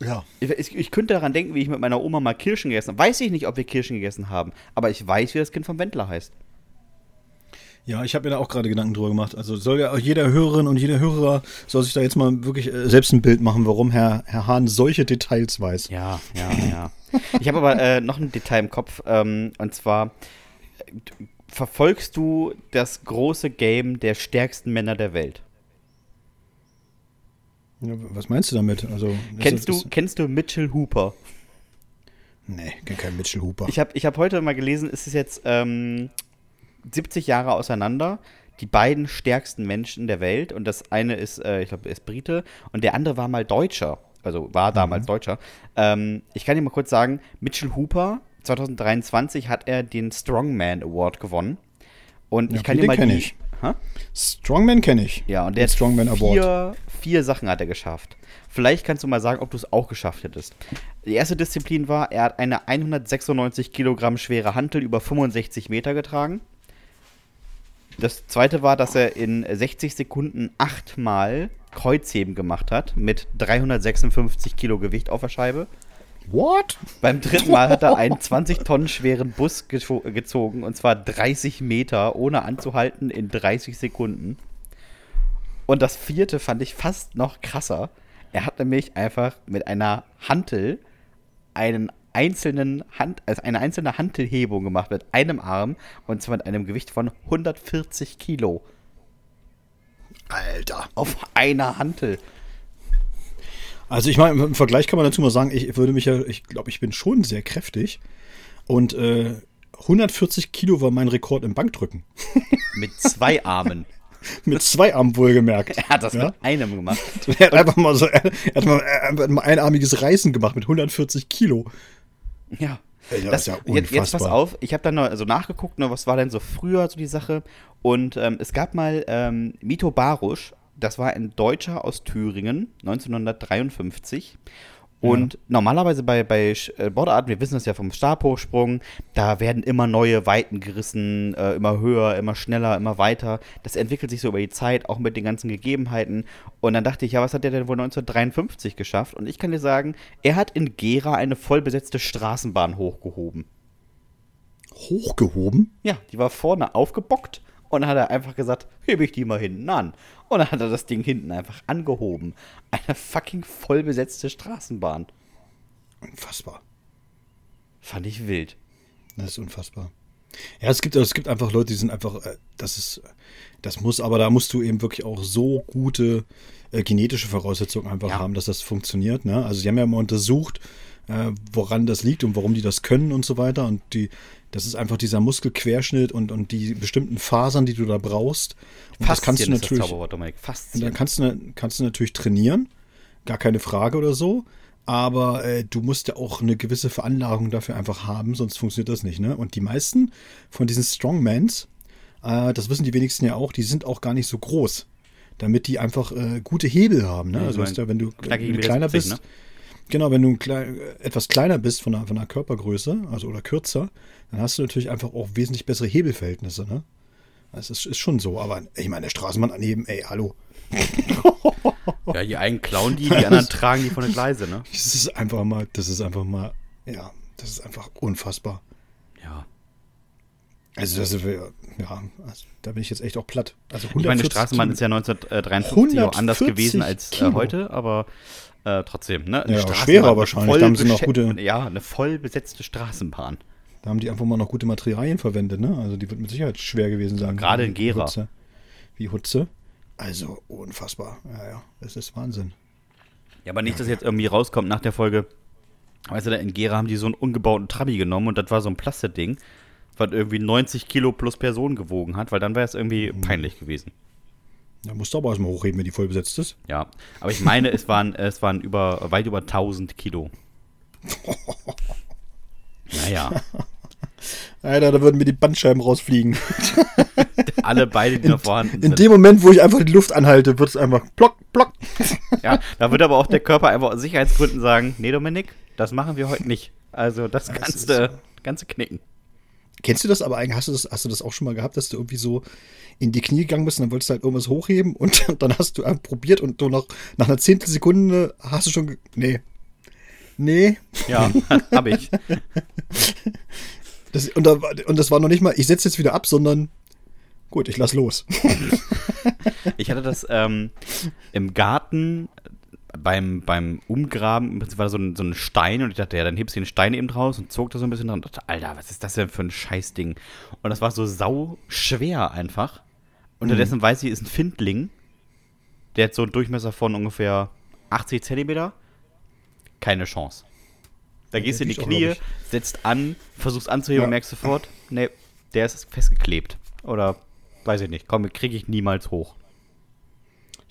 Ja. Ich, ich, könnte daran denken, wie ich mit meiner Oma mal Kirschen gegessen habe. Weiß ich nicht, ob wir Kirschen gegessen haben, aber ich weiß, wie das Kind vom Wendler heißt. Ja, ich habe mir da auch gerade Gedanken drüber gemacht. Also soll ja jeder Hörerin und jeder Hörer soll sich da jetzt mal wirklich äh, selbst ein Bild machen, warum Herr, Herr Hahn solche Details weiß. Ja, ja, ja. ich habe aber äh, noch ein Detail im Kopf, ähm, und zwar verfolgst du das große Game der stärksten Männer der Welt? Ja, was meinst du damit? Also, kennst, du, kennst du Mitchell Hooper? Nee, kenn kein Mitchell Hooper. Ich habe ich hab heute mal gelesen, es ist jetzt ähm, 70 Jahre auseinander. Die beiden stärksten Menschen der Welt. Und das eine ist, äh, ich glaube, er ist Brite. Und der andere war mal Deutscher. Also war damals mhm. Deutscher. Ähm, ich kann dir mal kurz sagen: Mitchell Hooper, 2023 hat er den Strongman Award gewonnen. Und ja, ich kann dir mal die. Ich. Strongman kenne ich. Ja, und der hat Strongman vier, Award. vier Sachen hat er geschafft. Vielleicht kannst du mal sagen, ob du es auch geschafft hättest. Die erste Disziplin war, er hat eine 196 Kilogramm schwere Hantel über 65 Meter getragen. Das zweite war, dass er in 60 Sekunden achtmal Kreuzheben gemacht hat mit 356 Kilo Gewicht auf der Scheibe. What? Beim dritten Mal hat er einen 20 Tonnen schweren Bus gezogen und zwar 30 Meter ohne anzuhalten in 30 Sekunden. Und das vierte fand ich fast noch krasser. Er hat nämlich einfach mit einer Hantel einen einzelnen Hand, also eine einzelne Hantelhebung gemacht mit einem Arm und zwar mit einem Gewicht von 140 Kilo. Alter. Auf einer Hantel. Also ich meine, im Vergleich kann man dazu mal sagen, ich würde mich ja, ich glaube, ich bin schon sehr kräftig. Und äh, 140 Kilo war mein Rekord im Bankdrücken. Mit zwei Armen. mit zwei Armen wohlgemerkt. Er hat das ja? mit einem gemacht. Er hat einfach mal so, er hat mal, er hat mal einarmiges Reißen gemacht mit 140 Kilo. Ja. Ey, das, das, ist ja jetzt, jetzt pass auf, ich habe dann noch also nachgeguckt, ne, was war denn so früher so die Sache. Und ähm, es gab mal ähm, Mito Barusch, das war ein Deutscher aus Thüringen, 1953. Und ja. normalerweise bei, bei äh, Bordarten, wir wissen das ja vom Stabhochsprung, da werden immer neue Weiten gerissen, äh, immer höher, immer schneller, immer weiter. Das entwickelt sich so über die Zeit, auch mit den ganzen Gegebenheiten. Und dann dachte ich, ja, was hat der denn wohl 1953 geschafft? Und ich kann dir sagen, er hat in Gera eine vollbesetzte Straßenbahn hochgehoben. Hochgehoben? Ja, die war vorne aufgebockt und dann hat er einfach gesagt, hebe ich die mal hinten an. Und dann hat er das Ding hinten einfach angehoben. Eine fucking vollbesetzte Straßenbahn. Unfassbar. Fand ich wild. Das ist unfassbar. Ja, es gibt, es gibt einfach Leute, die sind einfach, äh, das ist, das muss, aber da musst du eben wirklich auch so gute äh, genetische Voraussetzungen einfach ja. haben, dass das funktioniert. Ne? Also sie haben ja mal untersucht, äh, woran das liegt und warum die das können und so weiter. Und die, das ist einfach dieser Muskelquerschnitt und, und die bestimmten Fasern, die du da brauchst. Und das kannst du natürlich. Das dann kannst du, kannst du natürlich trainieren, gar keine Frage oder so. Aber äh, du musst ja auch eine gewisse Veranlagung dafür einfach haben, sonst funktioniert das nicht. Ne? Und die meisten von diesen Strongmans, äh, das wissen die wenigsten ja auch, die sind auch gar nicht so groß, damit die einfach äh, gute Hebel haben. Ne? Ja, also, weißt du, wenn du kleiner bist, ne? Genau, wenn du klein, etwas kleiner bist von der, von der Körpergröße, also oder kürzer, dann hast du natürlich einfach auch wesentlich bessere Hebelverhältnisse, ne? Das ist, ist schon so, aber ich meine, der Straßenmann daneben, ey, hallo. ja, die einen klauen die, die anderen tragen die von der Gleise, ne? Das ist einfach mal, das ist einfach mal, ja, das ist einfach unfassbar. Ja. Also, das ist, ja, also, da bin ich jetzt echt auch platt. Also ich meine, Straßenbahn ist ja 1953 auch anders gewesen als äh, heute, aber äh, trotzdem, ne? ja, schwerer wahrscheinlich. Da haben sie noch gute. Ja, eine voll besetzte Straßenbahn. Da haben die einfach mal noch gute Materialien verwendet, ne? Also die wird mit Sicherheit schwer gewesen sein. Gerade in Gera. Hutze. Wie Hutze. Also unfassbar. Ja, ja, das ist Wahnsinn. Ja, aber nicht, dass jetzt irgendwie rauskommt nach der Folge. Weißt du, da in Gera haben die so einen ungebauten Trabi genommen und das war so ein Plastikding, was irgendwie 90 Kilo plus Person gewogen hat, weil dann wäre es irgendwie mhm. peinlich gewesen. Da musst du aber erstmal hochheben, wenn die voll besetzt ist. Ja, aber ich meine, es waren, es waren über, weit über 1000 Kilo. naja. Alter, da würden mir die Bandscheiben rausfliegen. Alle beide, die in, noch vorhanden sind. In dem Moment, wo ich einfach die Luft anhalte, wird es einfach plock, plock. Ja, da wird aber auch der Körper einfach aus Sicherheitsgründen sagen, nee, Dominik, das machen wir heute nicht. Also das kannst du, so. knicken. Kennst du das aber eigentlich? Hast du das, hast du das auch schon mal gehabt, dass du irgendwie so in die Knie gegangen bist und dann wolltest du halt irgendwas hochheben und dann hast du probiert und du noch nach einer Zehntelsekunde hast du schon. Nee. Nee. Ja, hab ich. Das, und, da, und das war noch nicht mal, ich setze jetzt wieder ab, sondern gut, ich lass los. ich hatte das ähm, im Garten beim, beim Umgraben, im Prinzip war da so ein, so ein Stein und ich dachte, ja, dann hebst du den Stein eben draus und zog da so ein bisschen dran und dachte, Alter, was ist das denn für ein Scheißding? Und das war so sau schwer einfach. Unterdessen mhm. weiß ich, ist ein Findling. Der hat so einen Durchmesser von ungefähr 80 Zentimeter. Keine Chance. Da gehst du in die Knie, setzt an, versuchst anzuheben ja. und merkst sofort, nee, der ist festgeklebt. Oder weiß ich nicht, komm, kriege ich niemals hoch.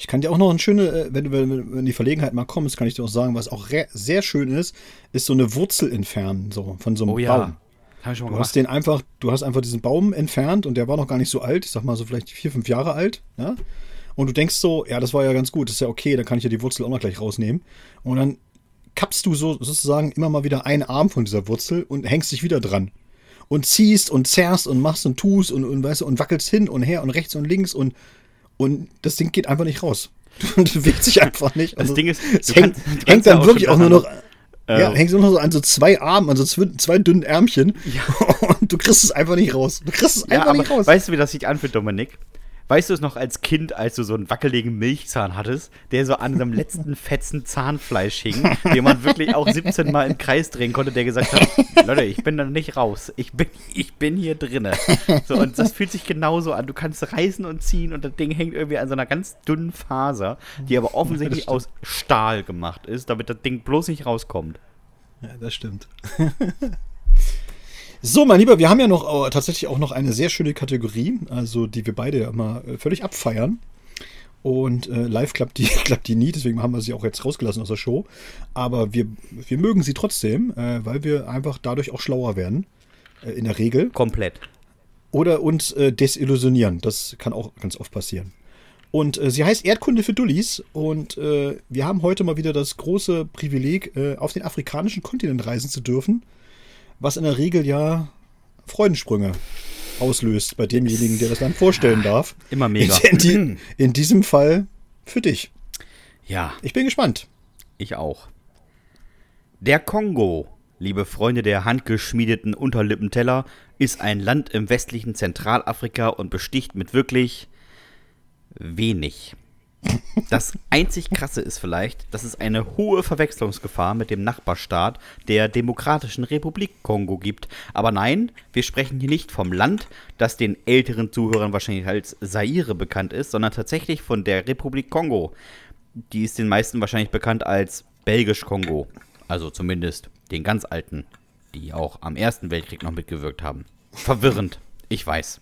Ich kann dir auch noch eine schöne, äh, wenn, wenn, wenn die Verlegenheit mal kommt, kann ich dir auch sagen, was auch sehr schön ist, ist so eine Wurzel entfernen, so von so einem oh, ja. Baum. Hab ich schon mal du gemacht. hast den einfach, du hast einfach diesen Baum entfernt und der war noch gar nicht so alt, ich sag mal so vielleicht vier, fünf Jahre alt, ja. Und du denkst so, ja, das war ja ganz gut, das ist ja okay, dann kann ich ja die Wurzel auch noch gleich rausnehmen. Und dann kappst du so sozusagen immer mal wieder einen Arm von dieser Wurzel und hängst dich wieder dran. Und ziehst und zerrst und machst und tust und, und weißt du, und wackelst hin und her und rechts und links und und das Ding geht einfach nicht raus. Das bewegt sich einfach nicht. Das also, Ding ist, es hängt, kannst, hängt dann wirklich auch nur noch. Äh, ja, hängt nur noch so an so zwei Armen, an so zwei, dünnen Ärmchen. Ja. Und du kriegst es einfach nicht raus. Du kriegst es ja, einfach nicht raus. Weißt du, wie das sich anfühlt, Dominik? Weißt du es noch als Kind, als du so einen wackeligen Milchzahn hattest, der so an seinem letzten fetzen Zahnfleisch hing, den man wirklich auch 17 Mal im Kreis drehen konnte, der gesagt hat, Leute, ich bin da nicht raus, ich bin, ich bin hier drinne. So, und das fühlt sich genauso an. Du kannst reißen und ziehen und das Ding hängt irgendwie an so einer ganz dünnen Faser, die aber offensichtlich aus Stahl gemacht ist, damit das Ding bloß nicht rauskommt. Ja, das stimmt. So, mein Lieber, wir haben ja noch äh, tatsächlich auch noch eine sehr schöne Kategorie, also die wir beide ja immer äh, völlig abfeiern. Und äh, live klappt die, klappt die nie, deswegen haben wir sie auch jetzt rausgelassen aus der Show. Aber wir, wir mögen sie trotzdem, äh, weil wir einfach dadurch auch schlauer werden. Äh, in der Regel. Komplett. Oder uns äh, desillusionieren. Das kann auch ganz oft passieren. Und äh, sie heißt Erdkunde für Dullis. Und äh, wir haben heute mal wieder das große Privileg, äh, auf den afrikanischen Kontinent reisen zu dürfen. Was in der Regel ja Freudensprünge auslöst bei demjenigen, der das dann vorstellen darf. Immer mega. In, die, in diesem Fall für dich. Ja, Ich bin gespannt. ich auch. Der Kongo, liebe Freunde der handgeschmiedeten Unterlippenteller, ist ein Land im westlichen Zentralafrika und besticht mit wirklich wenig. Das einzig Krasse ist vielleicht, dass es eine hohe Verwechslungsgefahr mit dem Nachbarstaat der Demokratischen Republik Kongo gibt. Aber nein, wir sprechen hier nicht vom Land, das den älteren Zuhörern wahrscheinlich als Zaire bekannt ist, sondern tatsächlich von der Republik Kongo. Die ist den meisten wahrscheinlich bekannt als Belgisch-Kongo. Also zumindest den ganz alten, die auch am Ersten Weltkrieg noch mitgewirkt haben. Verwirrend, ich weiß.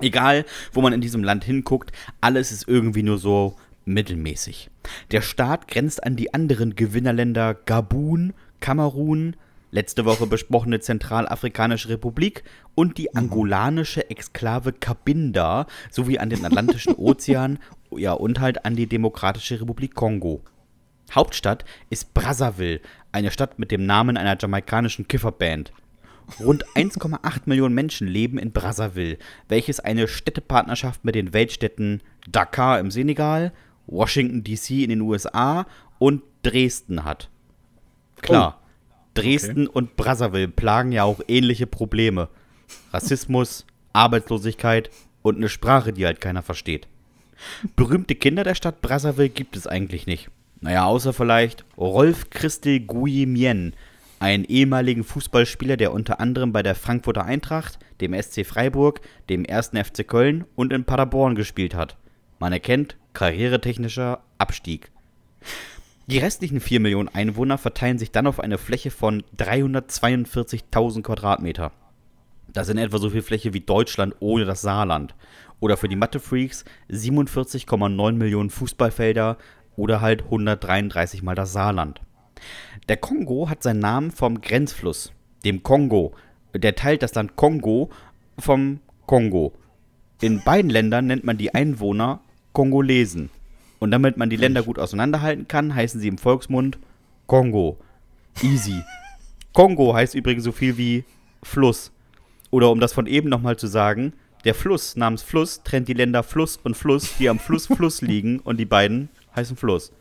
Egal, wo man in diesem Land hinguckt, alles ist irgendwie nur so mittelmäßig. Der Staat grenzt an die anderen Gewinnerländer Gabun, Kamerun, letzte Woche besprochene Zentralafrikanische Republik und die angolanische Exklave Cabinda sowie an den Atlantischen Ozean ja, und halt an die Demokratische Republik Kongo. Hauptstadt ist Brazzaville, eine Stadt mit dem Namen einer jamaikanischen Kifferband. Rund 1,8 Millionen Menschen leben in Brazzaville, welches eine Städtepartnerschaft mit den Weltstädten Dakar im Senegal, Washington DC in den USA und Dresden hat. Klar, Dresden und Brazzaville plagen ja auch ähnliche Probleme. Rassismus, Arbeitslosigkeit und eine Sprache, die halt keiner versteht. Berühmte Kinder der Stadt Brazzaville gibt es eigentlich nicht. Naja, außer vielleicht Rolf Christel Guillemien, einen ehemaligen Fußballspieler, der unter anderem bei der Frankfurter Eintracht, dem SC Freiburg, dem 1. FC Köln und in Paderborn gespielt hat. Man erkennt karrieretechnischer Abstieg. Die restlichen 4 Millionen Einwohner verteilen sich dann auf eine Fläche von 342.000 Quadratmeter. Das in etwa so viel Fläche wie Deutschland ohne das Saarland. Oder für die Mathe-Freaks 47,9 Millionen Fußballfelder oder halt 133 mal das Saarland. Der Kongo hat seinen Namen vom Grenzfluss, dem Kongo. Der teilt das Land Kongo vom Kongo. In beiden Ländern nennt man die Einwohner Kongolesen. Und damit man die Länder gut auseinanderhalten kann, heißen sie im Volksmund Kongo. Easy. Kongo heißt übrigens so viel wie Fluss. Oder um das von eben nochmal zu sagen, der Fluss namens Fluss trennt die Länder Fluss und Fluss, die am Fluss Fluss liegen und die beiden heißen Fluss.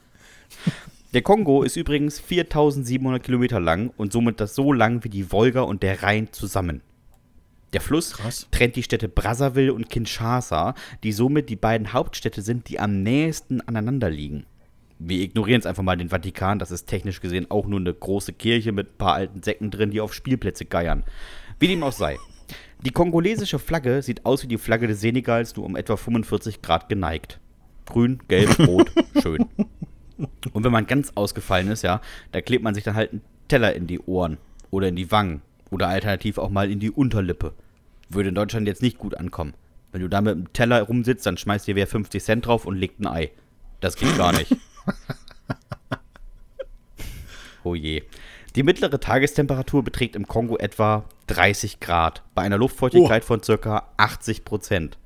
Der Kongo ist übrigens 4700 Kilometer lang und somit das so lang wie die Wolga und der Rhein zusammen. Der Fluss Krass. trennt die Städte Brazzaville und Kinshasa, die somit die beiden Hauptstädte sind, die am nächsten aneinander liegen. Wir ignorieren jetzt einfach mal den Vatikan, das ist technisch gesehen auch nur eine große Kirche mit ein paar alten Säcken drin, die auf Spielplätze geiern. Wie dem auch sei. Die kongolesische Flagge sieht aus wie die Flagge des Senegals, nur um etwa 45 Grad geneigt. Grün, gelb, rot, schön. Und wenn man ganz ausgefallen ist, ja, da klebt man sich dann halt einen Teller in die Ohren oder in die Wangen oder alternativ auch mal in die Unterlippe. Würde in Deutschland jetzt nicht gut ankommen. Wenn du da mit einem Teller rumsitzt, dann schmeißt dir wer 50 Cent drauf und legt ein Ei. Das geht gar nicht. oh je. Die mittlere Tagestemperatur beträgt im Kongo etwa 30 Grad, bei einer Luftfeuchtigkeit von ca. 80 Prozent.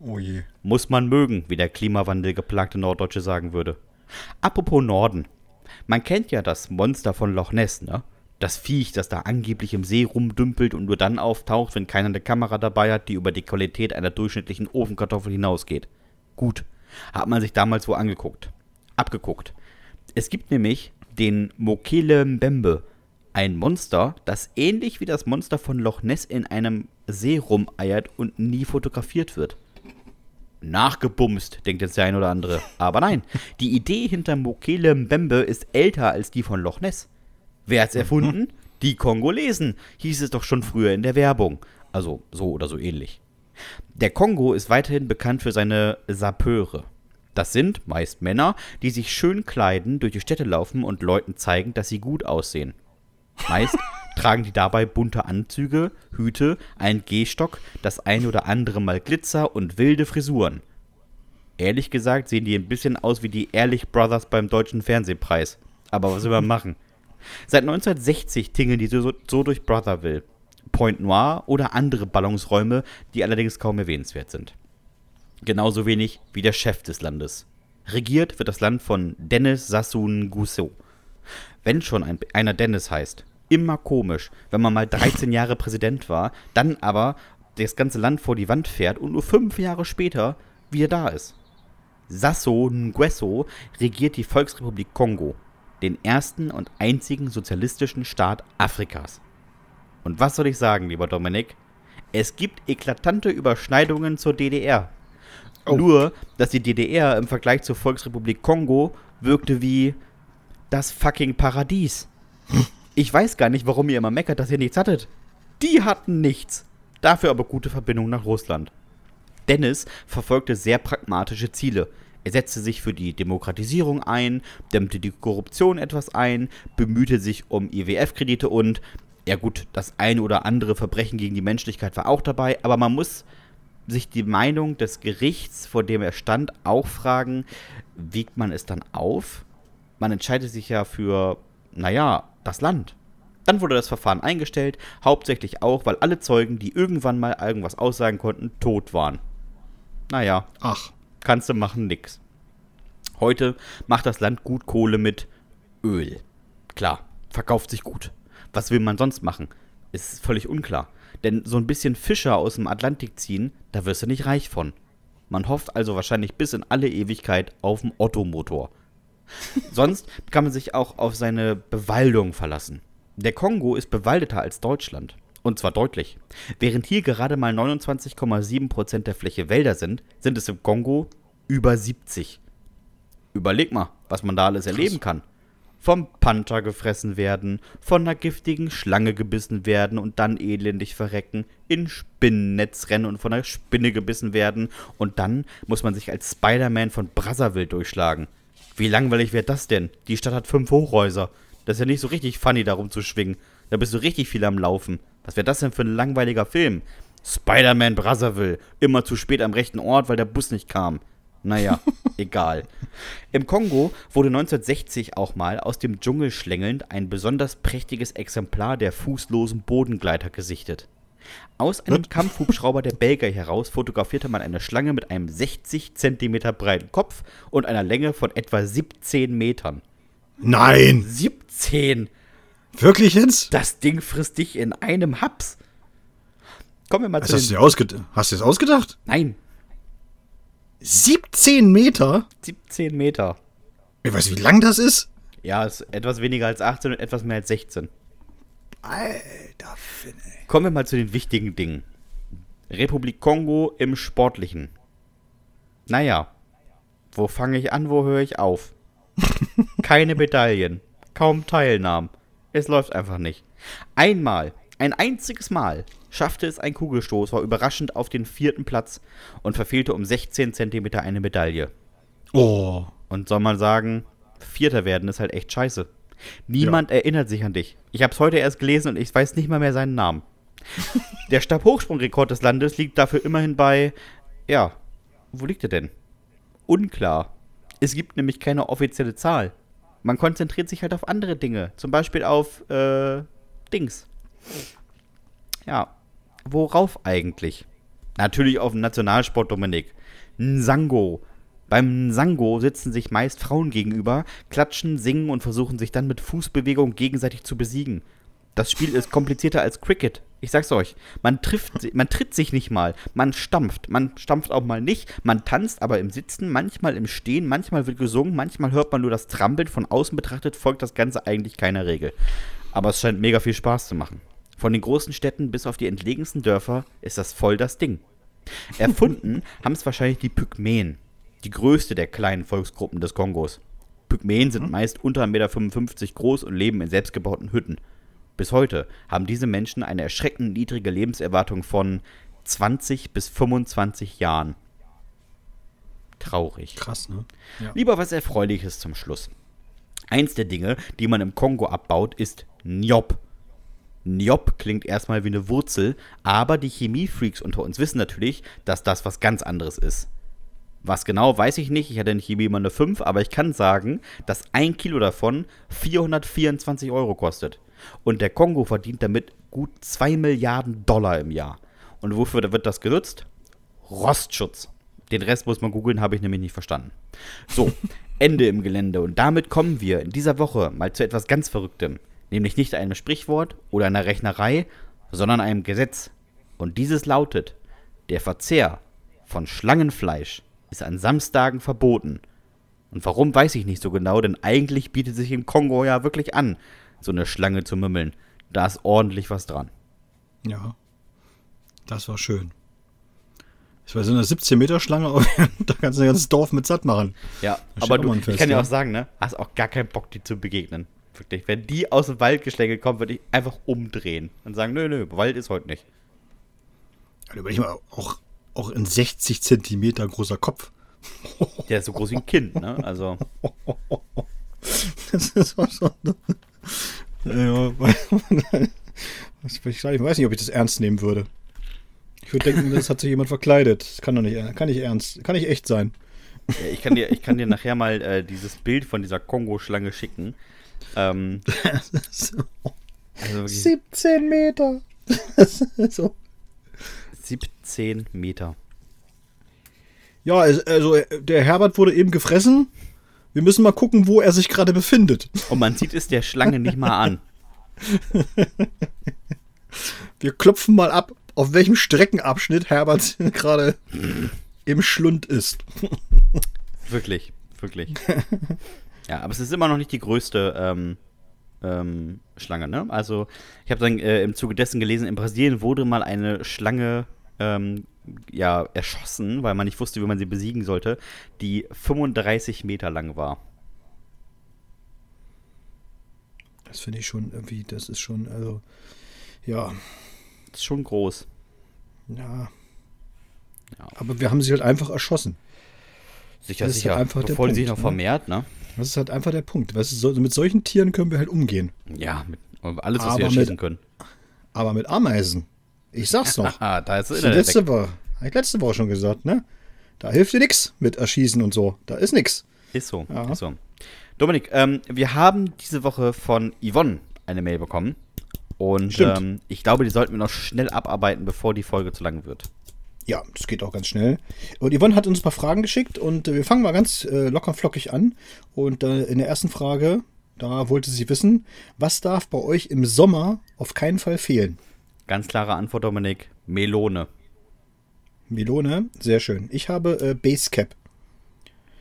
Oh je. Muss man mögen, wie der Klimawandel-geplagte Norddeutsche sagen würde. Apropos Norden. Man kennt ja das Monster von Loch Ness, ne? Das Viech, das da angeblich im See rumdümpelt und nur dann auftaucht, wenn keiner eine Kamera dabei hat, die über die Qualität einer durchschnittlichen Ofenkartoffel hinausgeht. Gut. Hat man sich damals wo angeguckt. Abgeguckt. Es gibt nämlich den Mokele Mbembe. Ein Monster, das ähnlich wie das Monster von Loch Ness in einem See rumeiert und nie fotografiert wird nachgebumst, denkt jetzt der ein oder andere. Aber nein, die Idee hinter Mokele Mbembe ist älter als die von Loch Ness. Wer hat's erfunden? Die Kongolesen, hieß es doch schon früher in der Werbung. Also so oder so ähnlich. Der Kongo ist weiterhin bekannt für seine Sapeure. Das sind meist Männer, die sich schön kleiden, durch die Städte laufen und Leuten zeigen, dass sie gut aussehen. Meist tragen die dabei bunte Anzüge, Hüte, einen Gehstock, das ein oder andere Mal Glitzer und wilde Frisuren. Ehrlich gesagt sehen die ein bisschen aus wie die Ehrlich Brothers beim Deutschen Fernsehpreis. Aber was will man machen? Seit 1960 tingeln die so, so durch Brotherville, Point Noir oder andere Ballungsräume, die allerdings kaum erwähnenswert sind. Genauso wenig wie der Chef des Landes. Regiert wird das Land von Dennis Sassoon Nguesso. Wenn schon ein, einer Dennis heißt, immer komisch, wenn man mal 13 Jahre Präsident war, dann aber das ganze Land vor die Wand fährt und nur fünf Jahre später wieder da ist. Sasso Nguesso regiert die Volksrepublik Kongo, den ersten und einzigen sozialistischen Staat Afrikas. Und was soll ich sagen, lieber Dominik? Es gibt eklatante Überschneidungen zur DDR. Oh. Nur, dass die DDR im Vergleich zur Volksrepublik Kongo wirkte wie das fucking Paradies. Ich weiß gar nicht, warum ihr immer meckert, dass ihr nichts hattet. Die hatten nichts. Dafür aber gute Verbindungen nach Russland. Dennis verfolgte sehr pragmatische Ziele. Er setzte sich für die Demokratisierung ein, dämmte die Korruption etwas ein, bemühte sich um IWF-Kredite und, ja gut, das ein oder andere Verbrechen gegen die Menschlichkeit war auch dabei, aber man muss sich die Meinung des Gerichts, vor dem er stand, auch fragen, wiegt man es dann auf? Man entscheidet sich ja für, naja, das Land. Dann wurde das Verfahren eingestellt, hauptsächlich auch, weil alle Zeugen, die irgendwann mal irgendwas aussagen konnten, tot waren. Naja. Ach. Kannst du machen, nix. Heute macht das Land gut Kohle mit Öl. Klar, verkauft sich gut. Was will man sonst machen? Ist völlig unklar. Denn so ein bisschen Fischer aus dem Atlantik ziehen, da wirst du nicht reich von. Man hofft also wahrscheinlich bis in alle Ewigkeit auf den Ottomotor. Sonst kann man sich auch auf seine Bewaldung verlassen. Der Kongo ist bewaldeter als Deutschland. Und zwar deutlich. Während hier gerade mal 29,7% der Fläche Wälder sind, sind es im Kongo über 70. Überleg mal, was man da alles erleben kann. Vom Panther gefressen werden, von einer giftigen Schlange gebissen werden und dann elendig verrecken, in Spinnennetz rennen und von einer Spinne gebissen werden und dann muss man sich als Spider-Man von Brazzaville durchschlagen. Wie langweilig wäre das denn? Die Stadt hat fünf Hochhäuser. Das ist ja nicht so richtig funny, darum zu schwingen. Da bist du richtig viel am Laufen. Was wäre das denn für ein langweiliger Film? Spider-Man Brazzaville. Immer zu spät am rechten Ort, weil der Bus nicht kam. Naja, egal. Im Kongo wurde 1960 auch mal aus dem Dschungel schlängelnd ein besonders prächtiges Exemplar der fußlosen Bodengleiter gesichtet. Aus einem Kampfhubschrauber der Belgier heraus fotografierte man eine Schlange mit einem 60 cm breiten Kopf und einer Länge von etwa 17 Metern. Nein! 17! Wirklich jetzt? Das Ding frisst dich in einem Haps. Kommen wir mal Was zu. Hast du, dir hast du das ausgedacht? Nein. 17 Meter? 17 Meter. Ich weiß, wie lang das ist? Ja, ist etwas weniger als 18 und etwas mehr als 16. Alter Finne. Kommen wir mal zu den wichtigen Dingen. Republik Kongo im Sportlichen. Naja, wo fange ich an, wo höre ich auf? Keine Medaillen, kaum Teilnahmen. Es läuft einfach nicht. Einmal, ein einziges Mal, schaffte es ein Kugelstoß, war überraschend auf den vierten Platz und verfehlte um 16 Zentimeter eine Medaille. Oh. Und soll man sagen, Vierter werden ist halt echt scheiße. Niemand ja. erinnert sich an dich. Ich habe es heute erst gelesen und ich weiß nicht mal mehr seinen Namen. Der Stabhochsprungrekord des Landes liegt dafür immerhin bei, ja, wo liegt er denn? Unklar. Es gibt nämlich keine offizielle Zahl. Man konzentriert sich halt auf andere Dinge. Zum Beispiel auf äh, Dings. Ja. Worauf eigentlich? Natürlich auf den Nationalsport, Dominik. Nsango. Beim Nsango sitzen sich meist Frauen gegenüber, klatschen, singen und versuchen sich dann mit Fußbewegung gegenseitig zu besiegen. Das Spiel ist komplizierter als Cricket. Ich sag's euch. Man trifft, man tritt sich nicht mal. Man stampft. Man stampft auch mal nicht. Man tanzt aber im Sitzen, manchmal im Stehen, manchmal wird gesungen, manchmal hört man nur das Trampeln. Von außen betrachtet folgt das Ganze eigentlich keiner Regel. Aber es scheint mega viel Spaß zu machen. Von den großen Städten bis auf die entlegensten Dörfer ist das voll das Ding. Erfunden haben es wahrscheinlich die Pygmäen. Die größte der kleinen Volksgruppen des Kongos. Pygmäen sind mhm. meist unter 1,55 Meter groß und leben in selbstgebauten Hütten. Bis heute haben diese Menschen eine erschreckend niedrige Lebenserwartung von 20 bis 25 Jahren. Traurig. Krass, ne? Ja. Lieber was Erfreuliches zum Schluss. Eins der Dinge, die man im Kongo abbaut, ist Njop. Njop klingt erstmal wie eine Wurzel, aber die Chemiefreaks unter uns wissen natürlich, dass das was ganz anderes ist. Was genau, weiß ich nicht. Ich hatte in Chemie immer eine 5, aber ich kann sagen, dass ein Kilo davon 424 Euro kostet. Und der Kongo verdient damit gut 2 Milliarden Dollar im Jahr. Und wofür wird das genutzt? Rostschutz. Den Rest muss man googeln, habe ich nämlich nicht verstanden. So, Ende im Gelände. Und damit kommen wir in dieser Woche mal zu etwas ganz Verrücktem. Nämlich nicht einem Sprichwort oder einer Rechnerei, sondern einem Gesetz. Und dieses lautet, der Verzehr von Schlangenfleisch ist an Samstagen verboten. Und warum weiß ich nicht so genau, denn eigentlich bietet sich im Kongo ja wirklich an, so eine Schlange zu mümmeln. Da ist ordentlich was dran. Ja, das war schön. Ich weiß, so eine 17-Meter-Schlange, aber da kannst du ein ganzes Dorf mit satt machen. Ja, aber du, ein ich Fest, kann ja. auch sagen, ne, hast auch gar keinen Bock, die zu begegnen. Wirklich. Wenn die aus dem Wald geschlängelt kommen, würde ich einfach umdrehen und sagen, nö, nö, Wald ist heute nicht. Also überleg mal, auch, auch ein 60 Zentimeter großer Kopf. Der ist so groß wie ein Kind, ne? Also, Das ist auch so. Ja, ich weiß nicht, ob ich das ernst nehmen würde. Ich würde denken, das hat sich jemand verkleidet. Das kann doch nicht, kann nicht ernst, kann nicht echt sein. ja, ich, kann dir, ich kann dir nachher mal äh, dieses Bild von dieser Kongo-Schlange schicken. Ähm, So. also wirklich 17 Meter. so. 17 Meter. Ja, also also, der Herbert wurde eben gefressen. Wir müssen mal gucken, wo er sich gerade befindet. Und man sieht es der Schlange nicht mal an. Wir klopfen mal ab, auf welchem Streckenabschnitt Herbert gerade im Schlund ist. Wirklich, wirklich. Ja, aber es ist immer noch nicht die größte ähm, ähm, Schlange, ne? Also, ich habe dann äh, im Zuge dessen gelesen, in Brasilien wurde mal eine Schlange ähm, ja, erschossen, weil man nicht wusste, wie man sie besiegen sollte, die 35 Meter lang war. Das finde ich schon irgendwie, das ist schon, also, ja, Das ist schon groß. ja. Ja. Aber wir haben sie halt einfach erschossen. Sicher, Das ist sicher. einfach der Bevor die sich Punkt, noch ne? vermehrt, ne? Das ist halt einfach der Punkt. Weißt du, mit solchen Tieren können wir halt umgehen. Ja, mit, alles, was Aber wir mit- erschießen können. Aber mit Ameisen, ich sag's noch. Ah, da ist die letzte. Woche, hab ich letzte Woche schon gesagt, ne? Da hilft dir nix mit Erschießen und so. Da ist nix. Ist so, Ja. ist so. Dominik, ähm, wir haben diese Woche von Yvonne eine Mail bekommen. Und ähm, ich glaube, die sollten wir noch schnell abarbeiten, bevor die Folge zu lang wird. Ja, das geht auch ganz schnell. Und Yvonne hat uns ein paar Fragen geschickt und äh, wir fangen mal ganz äh, locker flockig an. Und äh, in der ersten Frage, da wollte sie wissen, was darf bei euch im Sommer auf keinen Fall fehlen? Ganz klare Antwort, Dominik. Melone. Melone, sehr schön. Ich habe äh, Basecap.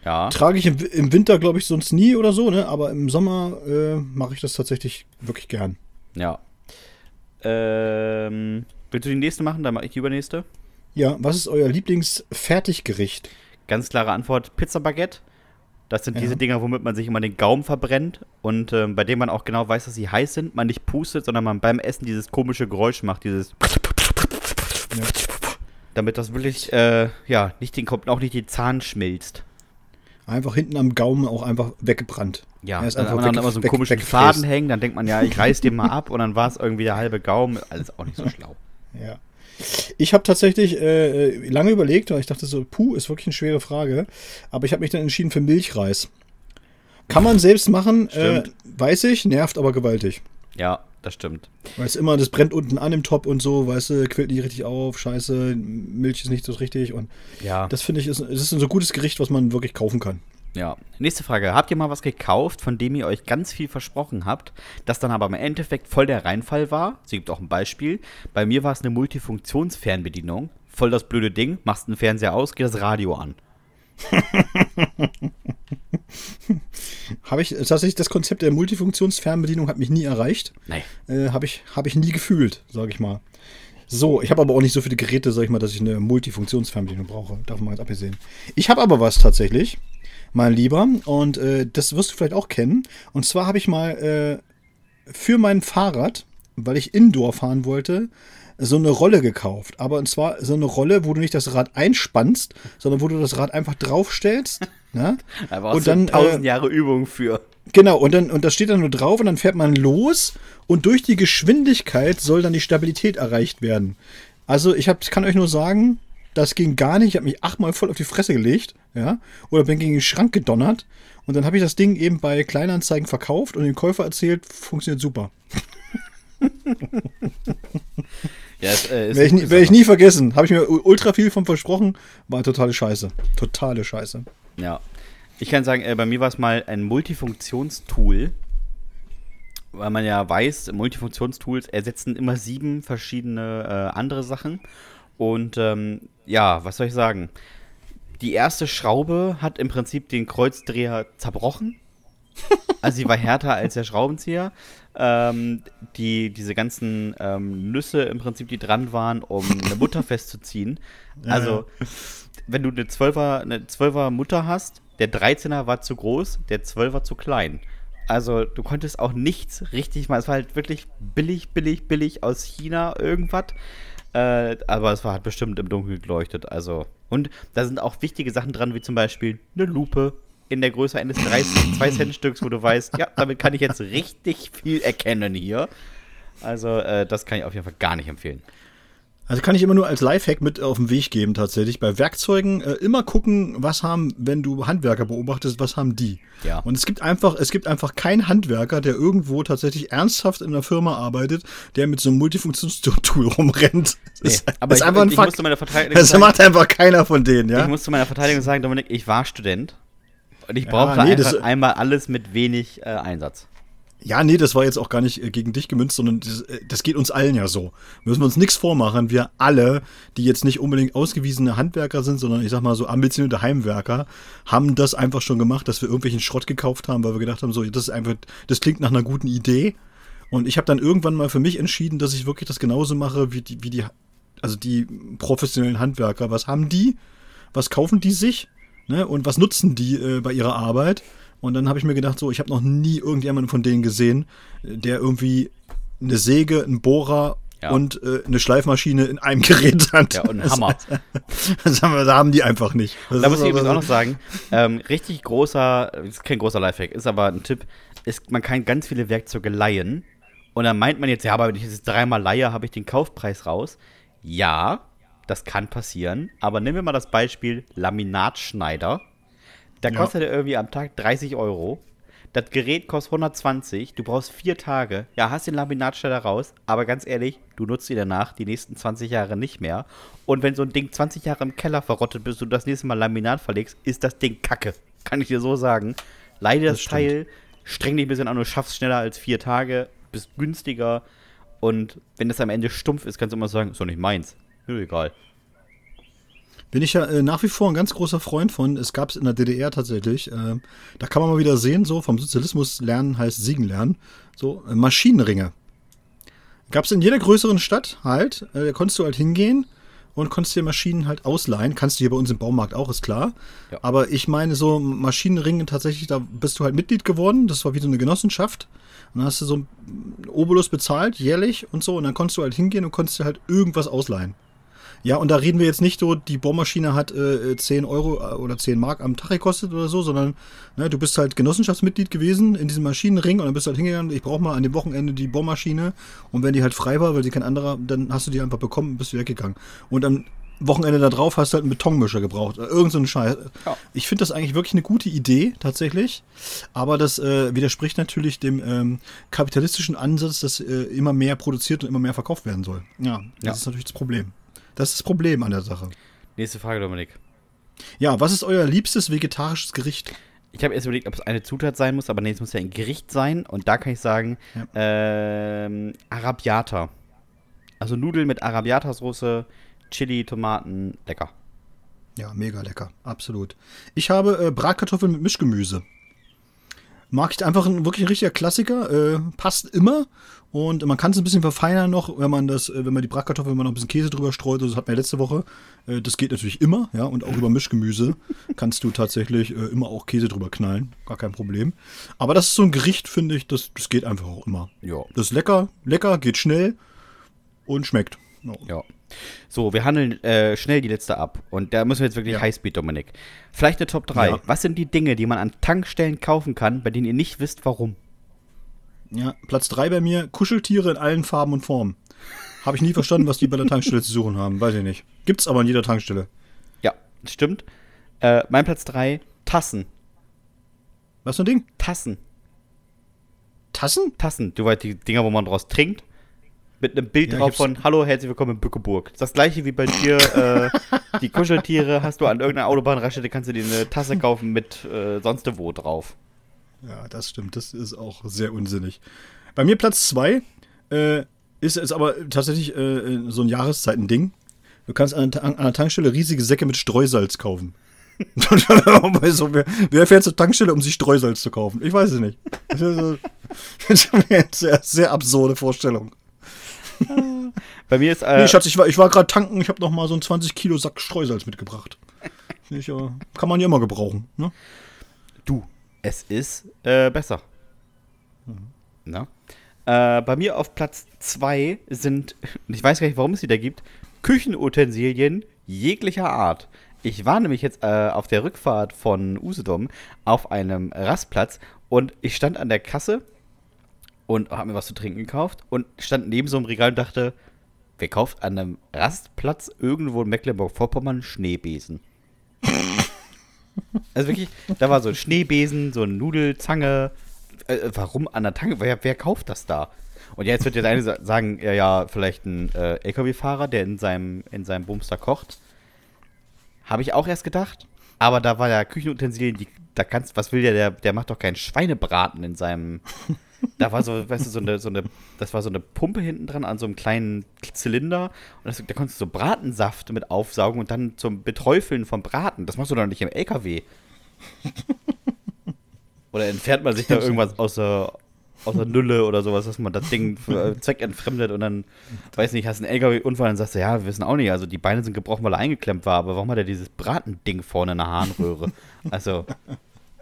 Ja. Trage ich im, im Winter, glaube ich, sonst nie oder so, ne? Aber im Sommer äh, mache ich das tatsächlich wirklich gern. Ja. Ähm, willst du die nächste machen? Dann mache ich die übernächste. Ja, was ist euer Lieblingsfertiggericht? Ganz klare Antwort: Pizza Baguette. Das sind Ja. diese Dinger, womit man sich immer den Gaumen verbrennt und ähm, bei denen man auch genau weiß, dass sie heiß sind. Man nicht pustet, sondern man beim Essen dieses komische Geräusch macht, dieses. Ja. Damit das wirklich, äh, ja, nicht den Kopf, auch nicht den Zahn schmilzt. Einfach hinten am Gaumen auch einfach weggebrannt. Ja, Er ist dann einfach weg- dann immer so einen weg- komischen. Faden hängen, dann denkt man, ja, ich reiß den mal ab und dann war es irgendwie der halbe Gaumen. Alles auch nicht so schlau. Ja. Ich habe tatsächlich äh, lange überlegt, weil ich dachte so, puh, ist wirklich eine schwere Frage. Aber ich habe mich dann entschieden für Milchreis. Kann man selbst machen, äh, weiß ich, nervt aber gewaltig. Ja, das stimmt. Weil es immer, das brennt unten an im Top und so, weißt du, quillt nicht richtig auf, scheiße, Milch ist nicht so richtig. Und Ja. das finde ich, ist, es ist ein so gutes Gericht, was man wirklich kaufen kann. Ja, nächste Frage. Habt ihr mal was gekauft, von dem ihr euch ganz viel versprochen habt, das dann aber im Endeffekt voll der Reinfall war? Sie gibt auch ein Beispiel. Bei mir war es eine Multifunktionsfernbedienung. Voll das blöde Ding. Machst den Fernseher aus, geht das Radio an. Habe ich tatsächlich das Konzept der Multifunktionsfernbedienung hat mich nie erreicht. Nee. Äh, habe ich, hab ich nie gefühlt, sage ich mal. So, ich habe aber auch nicht so viele Geräte, sag ich mal, dass ich eine Multifunktionsfernbedienung brauche. Davon mal jetzt abgesehen. Ich habe aber was tatsächlich, mein Lieber, und äh, das wirst du vielleicht auch kennen. Und zwar habe ich mal äh, für mein Fahrrad, weil ich Indoor fahren wollte, so eine Rolle gekauft. Aber und zwar so eine Rolle, wo du nicht das Rad einspannst, sondern wo du das Rad einfach draufstellst. Ne? Da brauchst Und dann, tausend äh, Jahre Übung für. Genau, und dann, und das steht dann nur drauf und dann fährt man los und durch die Geschwindigkeit soll dann die Stabilität erreicht werden. Also ich hab, kann euch nur sagen, das ging gar nicht. Ich habe mich achtmal voll auf die Fresse gelegt, ja, oder bin gegen den Schrank gedonnert. Und dann habe ich das Ding eben bei Kleinanzeigen verkauft und dem Käufer erzählt, funktioniert super. Ja, es, äh, Werde ich, werd ich nie vergessen. Habe ich mir ultra viel von versprochen. War totale Scheiße. Totale Scheiße. Ja. Ich kann sagen, äh, bei mir war es mal ein Multifunktionstool, weil man ja weiß, Multifunktionstools ersetzen immer sieben verschiedene äh, andere Sachen. Und ähm, ja, was soll ich sagen? Die erste Schraube hat im Prinzip den Kreuzdreher zerbrochen. Also sie war härter als der Schraubenzieher. Ähm, die, diese ganzen ähm, Nüsse im Prinzip, die dran waren, um eine Mutter festzuziehen. Also, wenn du eine 12er, eine 12er Mutter hast, der 13er war zu groß, der 12er zu klein. Also, du konntest auch nichts richtig machen. Es war halt wirklich billig, billig, billig aus China irgendwas. Äh, aber es war halt bestimmt im Dunkeln geleuchtet. Also, und da sind auch wichtige Sachen dran, wie zum Beispiel eine Lupe in der Größe eines 2 Cent Stücks, wo du weißt, ja, damit kann ich jetzt richtig viel erkennen hier. Also, äh, das kann ich auf jeden Fall gar nicht empfehlen. Also kann ich immer nur als Lifehack mit auf den Weg geben tatsächlich. Bei Werkzeugen äh, immer gucken, was haben, wenn du Handwerker beobachtest, was haben die. Ja. Und es gibt einfach, es gibt einfach keinen Handwerker, der irgendwo tatsächlich ernsthaft in einer Firma arbeitet, der mit so einem Multifunktionstool rumrennt. Das ist, aber ist ich- einfach ein ich Fakt. meiner Verteidigung Das sagen- macht einfach keiner von denen, ja. Ich muss zu meiner Verteidigung sagen, Dominik, ich war Student. Und ich Ja, brauchte nee, einfach einmal alles mit wenig äh, Einsatz. Ja, nee, das war jetzt auch gar nicht äh, gegen dich gemünzt, sondern das, äh, das geht uns allen ja so. Müssen wir uns nichts vormachen. Wir alle, die jetzt nicht unbedingt ausgewiesene Handwerker sind, sondern ich sag mal so ambitionierte Heimwerker, haben das einfach schon gemacht, dass wir irgendwelchen Schrott gekauft haben, weil wir gedacht haben, so, das ist einfach, das klingt nach einer guten Idee. Und ich habe dann irgendwann mal für mich entschieden, dass ich wirklich das genauso mache wie die, wie die, also die professionellen Handwerker. Was haben die? Was kaufen die sich? Ne? Und was nutzen die äh, bei ihrer Arbeit? Und dann habe ich mir gedacht, so, ich habe noch nie irgendjemanden von denen gesehen, der irgendwie eine Säge, einen Bohrer Ja. und äh, eine Schleifmaschine in einem Gerät hat. Ja, und einen Hammer. Das haben wir, da haben die einfach nicht. Das Da muss ich übrigens auch noch sagen, ähm, richtig großer, ist kein großer Lifehack, ist aber ein Tipp, ist, man kann ganz viele Werkzeuge leihen. Und dann meint man jetzt, ja, aber wenn ich jetzt dreimal leihe, habe ich den Kaufpreis raus. Ja, das kann passieren. Aber nehmen wir mal das Beispiel Laminatschneider. Da Ja. kostet er irgendwie am Tag 30 Euro. Das Gerät kostet 120, du brauchst vier Tage. Ja, hast den Laminatschneider raus, aber ganz ehrlich, du nutzt ihn danach die nächsten 20 Jahre nicht mehr. Und wenn so ein Ding 20 Jahre im Keller verrottet, bis du das nächste Mal Laminat verlegst, ist das Ding kacke. Kann ich dir so sagen. Leide das, Das. Teil, streng dich ein bisschen an, du schaffst schneller als vier Tage, bist günstiger. Und wenn das am Ende stumpf ist, kannst du immer sagen, ist doch nicht meins. Egal. Bin ich ja äh, nach wie vor ein ganz großer Freund von. Es gab es in der DDR tatsächlich. Äh, da kann man mal wieder sehen, so vom Sozialismus lernen heißt siegen lernen. So äh, Maschinenringe. Gab es in jeder größeren Stadt halt. Äh, da konntest du halt hingehen und konntest dir Maschinen halt ausleihen. Kannst du hier bei uns im Baumarkt auch, ist klar. Ja. Aber ich meine so Maschinenringe tatsächlich, da bist du halt Mitglied geworden. Das war wie so eine Genossenschaft. Und dann hast du so einen Obolus bezahlt, jährlich und so. Und dann konntest du halt hingehen und konntest dir halt irgendwas ausleihen. Ja, und da reden wir jetzt nicht so, die Bohrmaschine hat äh, 10 Euro äh, oder 10 Mark am Tag gekostet oder so, sondern ne, du bist halt Genossenschaftsmitglied gewesen in diesem Maschinenring und dann bist du halt hingegangen, ich brauche mal an dem Wochenende die Bohrmaschine und wenn die halt frei war, weil sie kein anderer, dann hast du die einfach bekommen und bist du weggegangen. Und am Wochenende da drauf hast du halt einen Betonmischer gebraucht. Äh, Irgend so ein Scheiß. Ja. Ich finde das eigentlich wirklich eine gute Idee, tatsächlich. Aber das äh, widerspricht natürlich dem ähm, kapitalistischen Ansatz, dass äh, immer mehr produziert und immer mehr verkauft werden soll. Ja, das Ja. ist natürlich das Problem. Das ist das Problem an der Sache. Nächste Frage, Dominik. Ja, was ist euer liebstes vegetarisches Gericht? Ich habe erst überlegt, ob es eine Zutat sein muss, aber nee, es muss ja ein Gericht sein. Und da kann ich sagen, ähm, Arabiata. Also Nudeln mit Arabiata-Soße, Chili, Tomaten, lecker. Ja, mega lecker, absolut. Ich habe äh, Bratkartoffeln mit Mischgemüse. Mag ich einfach ein wirklich ein richtiger Klassiker, äh, passt immer und man kann es ein bisschen verfeinern noch, wenn man das, äh, wenn man die Bratkartoffeln, wenn man noch ein bisschen Käse drüber streut, das hatten wir letzte Woche. Äh, das geht natürlich immer, ja, und auch über Mischgemüse kannst du tatsächlich äh, immer auch Käse drüber knallen, gar kein Problem. Aber das ist so ein Gericht, finde ich, das, das geht einfach auch immer. Ja. Das ist lecker, lecker, geht schnell und schmeckt. Ja. Ja. So, wir handeln äh, schnell die letzte ab. Und da müssen wir jetzt wirklich Ja. Highspeed, Dominik. Vielleicht eine Top 3. Ja. Was sind die Dinge, die man an Tankstellen kaufen kann, bei denen ihr nicht wisst, warum? Ja, Platz 3 bei mir, Kuscheltiere in allen Farben und Formen. Habe ich nie verstanden, was die bei der Tankstelle zu suchen haben. Weiß ich nicht. Gibt's aber in jeder Tankstelle. Ja, stimmt. Äh, mein Platz 3, Tassen. Was für ein Ding? Tassen. Tassen? Tassen. Du weißt, die Dinger, wo man draus trinkt. Mit einem Bild Ja, drauf von Hallo, herzlich willkommen in Bückeburg. Das ist das gleiche wie bei dir. äh, die Kuscheltiere hast du an irgendeiner Autobahnraststätte, kannst du dir eine Tasse kaufen mit äh, sonst wo drauf. Ja, das stimmt. Das ist auch sehr unsinnig. Bei mir Platz 2 äh, ist es aber tatsächlich äh, so ein Jahreszeiten-Ding. Du kannst an, der Ta- an der Tankstelle riesige Säcke mit Streusalz kaufen. So, wer, wer fährt zur Tankstelle, um sich Streusalz zu kaufen? Ich weiß es nicht. Das ist, das ist eine sehr, sehr absurde Vorstellung. Bei mir ist. Äh, Nee, Schatz, ich war, ich war gerade tanken, ich habe noch mal so einen 20 Kilo Sack Streusalz mitgebracht. Ich, äh, kann man ja immer gebrauchen. Ne? Du, es ist äh, besser. Na? Äh, bei mir auf Platz 2 sind, ich weiß gar nicht, warum es die da gibt, Küchenutensilien jeglicher Art. Ich war nämlich jetzt äh, auf der Rückfahrt von Usedom auf einem Rastplatz und ich stand an der Kasse und habe mir was zu trinken gekauft und stand neben so einem Regal und dachte, wer kauft an einem Rastplatz irgendwo in Mecklenburg-Vorpommern Schneebesen? Also wirklich, da war so ein Schneebesen, so eine Nudelzange. Äh, warum an der Tanke? Wer, wer kauft das da? Und jetzt wird jetzt eine sa- sagen, ja, ja, vielleicht ein äh, LKW-Fahrer, der in seinem, in seinem Bumster kocht. Habe ich auch erst gedacht. Aber da war ja Küchenutensilien, die, da kannst, was will der, der, der macht doch keinen Schweinebraten in seinem. Da war so, weißt du, so eine, so eine, das war so eine Pumpe hinten dran an so einem kleinen Zylinder. Und das, da konntest du so Bratensaft mit aufsaugen und dann zum Beträufeln vom Braten. Das machst du doch nicht im LKW. Oder entfernt man sich da irgendwas aus der, aus der Nülle oder sowas, dass man das Ding äh, zweckentfremdet und dann, weiß nicht, hast einen LKW-Unfall und sagst du, ja, wir wissen auch nicht, also die Beine sind gebrochen, weil er eingeklemmt war, aber warum hat er dieses Bratending vorne in der Harnröhre? Also,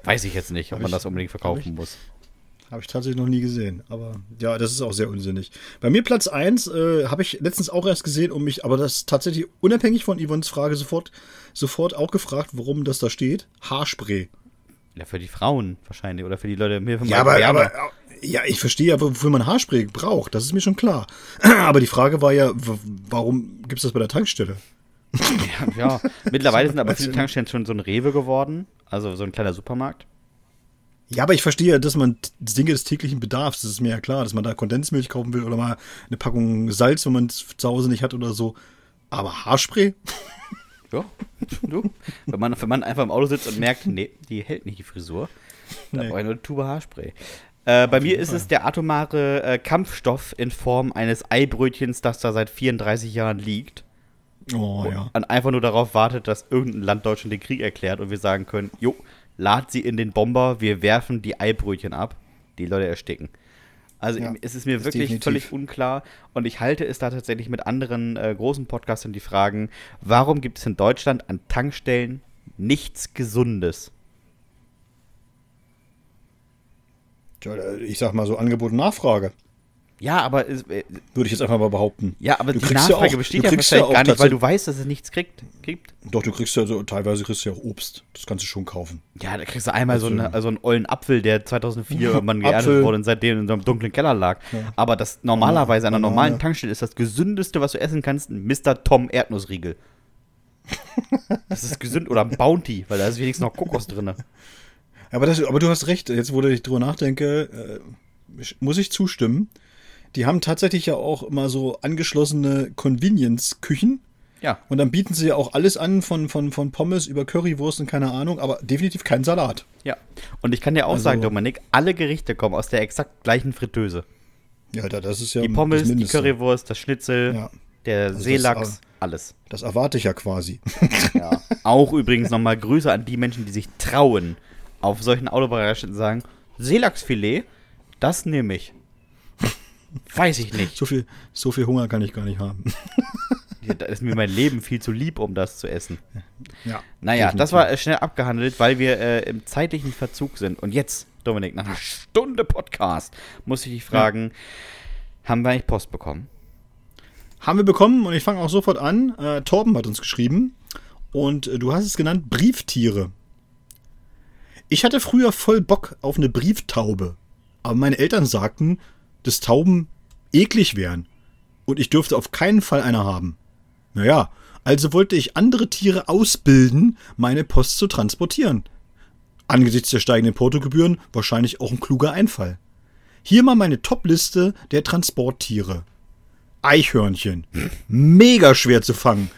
weiß ich jetzt nicht, ob man das unbedingt verkaufen muss. Habe ich tatsächlich noch nie gesehen. Aber ja, das ist auch sehr unsinnig. Bei mir Platz 1 äh, habe ich letztens auch erst gesehen und mich, aber das ist tatsächlich unabhängig von Yvonnes Frage sofort, sofort auch gefragt, warum das da steht. Haarspray. Ja, für die Frauen wahrscheinlich oder für die Leute mir Ja, aber, aber ja, ich verstehe ja, wofür man Haarspray braucht. Das ist mir schon klar. Aber die Frage war ja, warum gibt es das bei der Tankstelle? ja, ja. Mittlerweile sind aber viele Tankstellen schon so ein Rewe geworden, also so ein kleiner Supermarkt. Ja, aber ich verstehe ja, dass man Dinge des täglichen Bedarfs, das ist mir ja klar, dass man da Kondensmilch kaufen will oder mal eine Packung Salz, wenn man es zu Hause nicht hat oder so. Aber Haarspray? Ja, du. Wenn man, wenn man einfach im Auto sitzt und merkt, nee, die hält nicht die Frisur, dann Nee. brauche ich nur eine Tube Haarspray. Äh, bei mir ist es der atomare äh, Kampfstoff in Form eines Eibrötchens, das da seit 34 Jahren liegt Oh ja. und einfach nur darauf wartet, dass irgendein Land Deutschland den Krieg erklärt und wir sagen können, jo, lad sie in den Bomber, wir werfen die Eibrötchen ab, die Leute ersticken. Also Ja, es ist mir ist wirklich definitiv. völlig unklar und ich halte es da tatsächlich mit anderen äh, großen Podcastern die Fragen, warum gibt es in Deutschland an Tankstellen nichts Gesundes? Tja, Ich sag mal so Angebot und Nachfrage, Ja, aber es, äh, würde ich jetzt einfach mal behaupten. ja, aber Du die kriegst ja Nachfrage auch- besteht ja ja wahrscheinlich auch gar nicht, weil du weißt, dass es nichts kriegt. kriegt. Doch, du kriegst ja so, teilweise kriegst du ja auch Obst. Das kannst du schon kaufen. Ja, da kriegst du einmal so, Also- eine, also einen ollen Apfel, der 2004 irgendwann geerntet wurde und seitdem in so einem dunklen Keller lag. Ja. Aber das normalerweise an einer normalen Tankstelle ist das gesündeste, was du essen kannst, ein Mr. Tom Erdnussriegel. das ist gesund oder ein Bounty, weil da ist wenigstens noch Kokos drin. Aber, das, aber du hast recht, jetzt wo ich drüber nachdenke, äh, muss ich zustimmen. Die haben tatsächlich ja auch immer so angeschlossene Convenience-Küchen. Ja. Und dann bieten sie ja auch alles an, von, von, von Pommes über Currywurst und keine Ahnung, aber definitiv kein Salat. Ja. Und ich kann dir auch Also- sagen, Dominik, alle Gerichte kommen aus der exakt gleichen Fritteuse. Ja, da- das ist ja Die Pommes, das die. Currywurst, das Schnitzel, Ja. der Also das- Seelachs, alles. Das erwarte ich ja quasi. Ja. Auch übrigens nochmal Grüße an die Menschen, die sich trauen, auf solchen Autobahnraststätten zu sagen, Seelachsfilet, das nehme ich. Weiß ich nicht. So viel, so viel Hunger kann ich gar nicht haben. Da ist mir mein Leben viel zu lieb, um das zu essen. Ja. Naja, definitiv. das war äh, schnell abgehandelt, weil wir äh, im zeitlichen Verzug sind. Und jetzt, Dominik, nach einer Stunde Podcast, muss ich dich fragen, haben wir eigentlich Post bekommen? Haben wir bekommen und ich fange auch sofort an. Äh, Torben hat uns geschrieben und äh, du hast es genannt Brieftiere. Ich hatte früher voll Bock auf eine Brieftaube, aber meine Eltern sagten, dass Tauben eklig wären und ich dürfte auf keinen Fall eine haben. Naja, also wollte ich andere Tiere ausbilden, meine Post zu transportieren. Angesichts der steigenden Portogebühren wahrscheinlich auch ein kluger Einfall. Hier mal meine Top-Liste der Transporttiere. Eichhörnchen. Mega schwer zu fangen.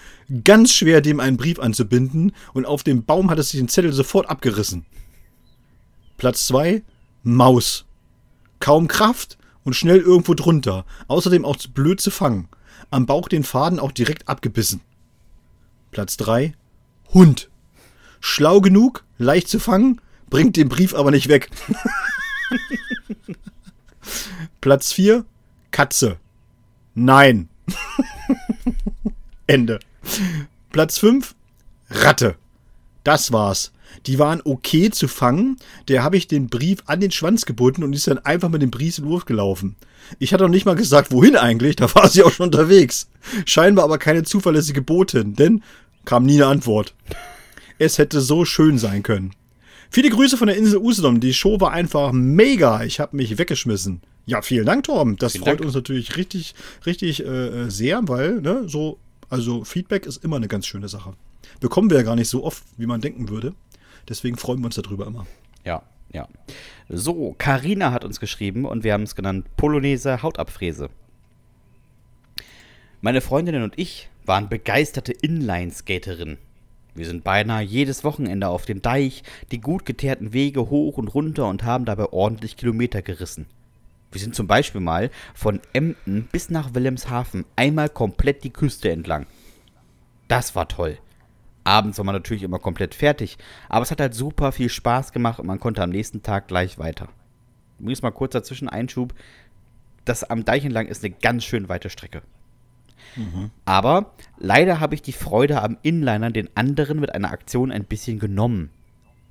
Ganz schwer, dem einen Brief anzubinden und auf dem Baum hat es sich den Zettel sofort abgerissen. Platz 2. Maus. Kaum Kraft und schnell irgendwo drunter. Außerdem auch blöd zu fangen. Am Bauch den Faden auch direkt abgebissen. Platz 3. Hund. Schlau genug, leicht zu fangen, bringt den Brief aber nicht weg. Platz 4. Katze. Nein. Ende. Platz 5. Ratte. Das war's. Die waren okay zu fangen. Der habe ich den Brief an den Schwanz gebunden und ist dann einfach mit dem Brief in Wurf gelaufen. Ich hatte noch nicht mal gesagt, wohin eigentlich, da war sie auch schon unterwegs. Scheinbar aber keine zuverlässige Botin, denn kam nie eine Antwort. Es hätte so schön sein können. Viele Grüße von der Insel Usedom. Die Show war einfach mega. Ich habe mich weggeschmissen. Ja, vielen Dank, Torben. Das vielen freut Dank. uns natürlich richtig, richtig äh, sehr, weil, ne, so, also Feedback ist immer eine ganz schöne Sache. Bekommen wir ja gar nicht so oft, wie man denken würde. Deswegen freuen wir uns darüber immer. Ja, ja. So, Karina hat uns geschrieben und wir haben es genannt Polonaise Hautabfräse. Meine Freundinnen und ich waren begeisterte Inline-Skaterinnen. Wir sind beinahe jedes Wochenende auf dem Deich die gut geteerten Wege hoch und runter und haben dabei ordentlich Kilometer gerissen. Wir sind zum Beispiel mal von Emden bis nach Wilhelmshaven einmal komplett die Küste entlang. Das war toll. Abends war man natürlich immer komplett fertig, aber es hat halt super viel Spaß gemacht und man konnte am nächsten Tag gleich weiter. Übrigens mal kurz dazwischen Einschub. Das am Deich entlang ist eine ganz schön weite Strecke. Mhm. Aber leider habe ich die Freude am Inliner den anderen mit einer Aktion ein bisschen genommen.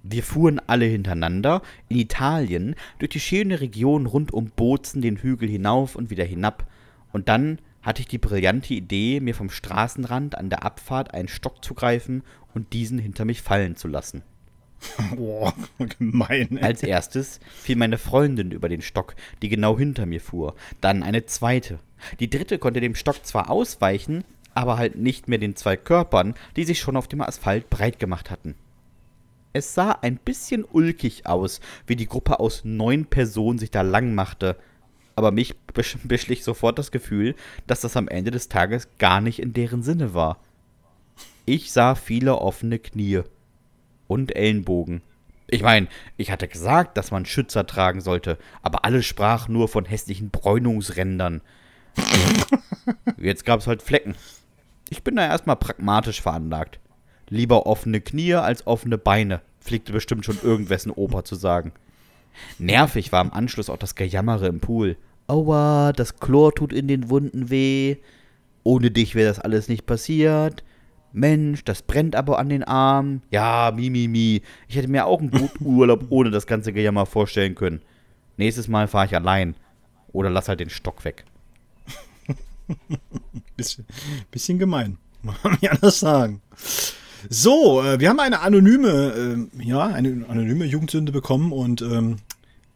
Wir fuhren alle hintereinander in Italien durch die schöne Region rund um Bozen den Hügel hinauf und wieder hinab. Und dann hatte ich die brillante Idee, mir vom Straßenrand an der Abfahrt einen Stock zu greifen und diesen hinter mich fallen zu lassen. Boah, gemein. Ey. Als erstes fiel meine Freundin über den Stock, die genau hinter mir fuhr. Dann eine zweite. Die dritte konnte dem Stock zwar ausweichen, aber halt nicht mehr den zwei Körpern, die sich schon auf dem Asphalt breit gemacht hatten. Es sah ein bisschen ulkig aus, wie die Gruppe aus neun Personen sich da lang machte, aber mich beschlich sofort das Gefühl, dass das am Ende des Tages gar nicht in deren Sinne war. Ich sah viele offene Knie und Ellenbogen. Ich meine, ich hatte gesagt, dass man Schützer tragen sollte, aber alle sprachen nur von hässlichen Bräunungsrändern. Jetzt gab es halt Flecken. Ich bin da erstmal pragmatisch veranlagt. Lieber offene Knie als offene Beine, pflegte bestimmt schon irgendwessen Opa zu sagen. Nervig war im Anschluss auch das Gejammere im Pool. Aua, das Chlor tut in den Wunden weh. Ohne dich wäre das alles nicht passiert. Mensch, das brennt aber an den Armen. Ja, mi, mi, mi. Ich hätte mir auch einen guten Urlaub ohne das ganze Gejammer vorstellen können. Nächstes Mal fahre ich allein. Oder lass halt den Stock weg. bisschen, bisschen gemein. Muss man nicht anders sagen. So, äh, wir haben eine anonyme, äh, ja, eine anonyme Jugendsünde bekommen und ähm,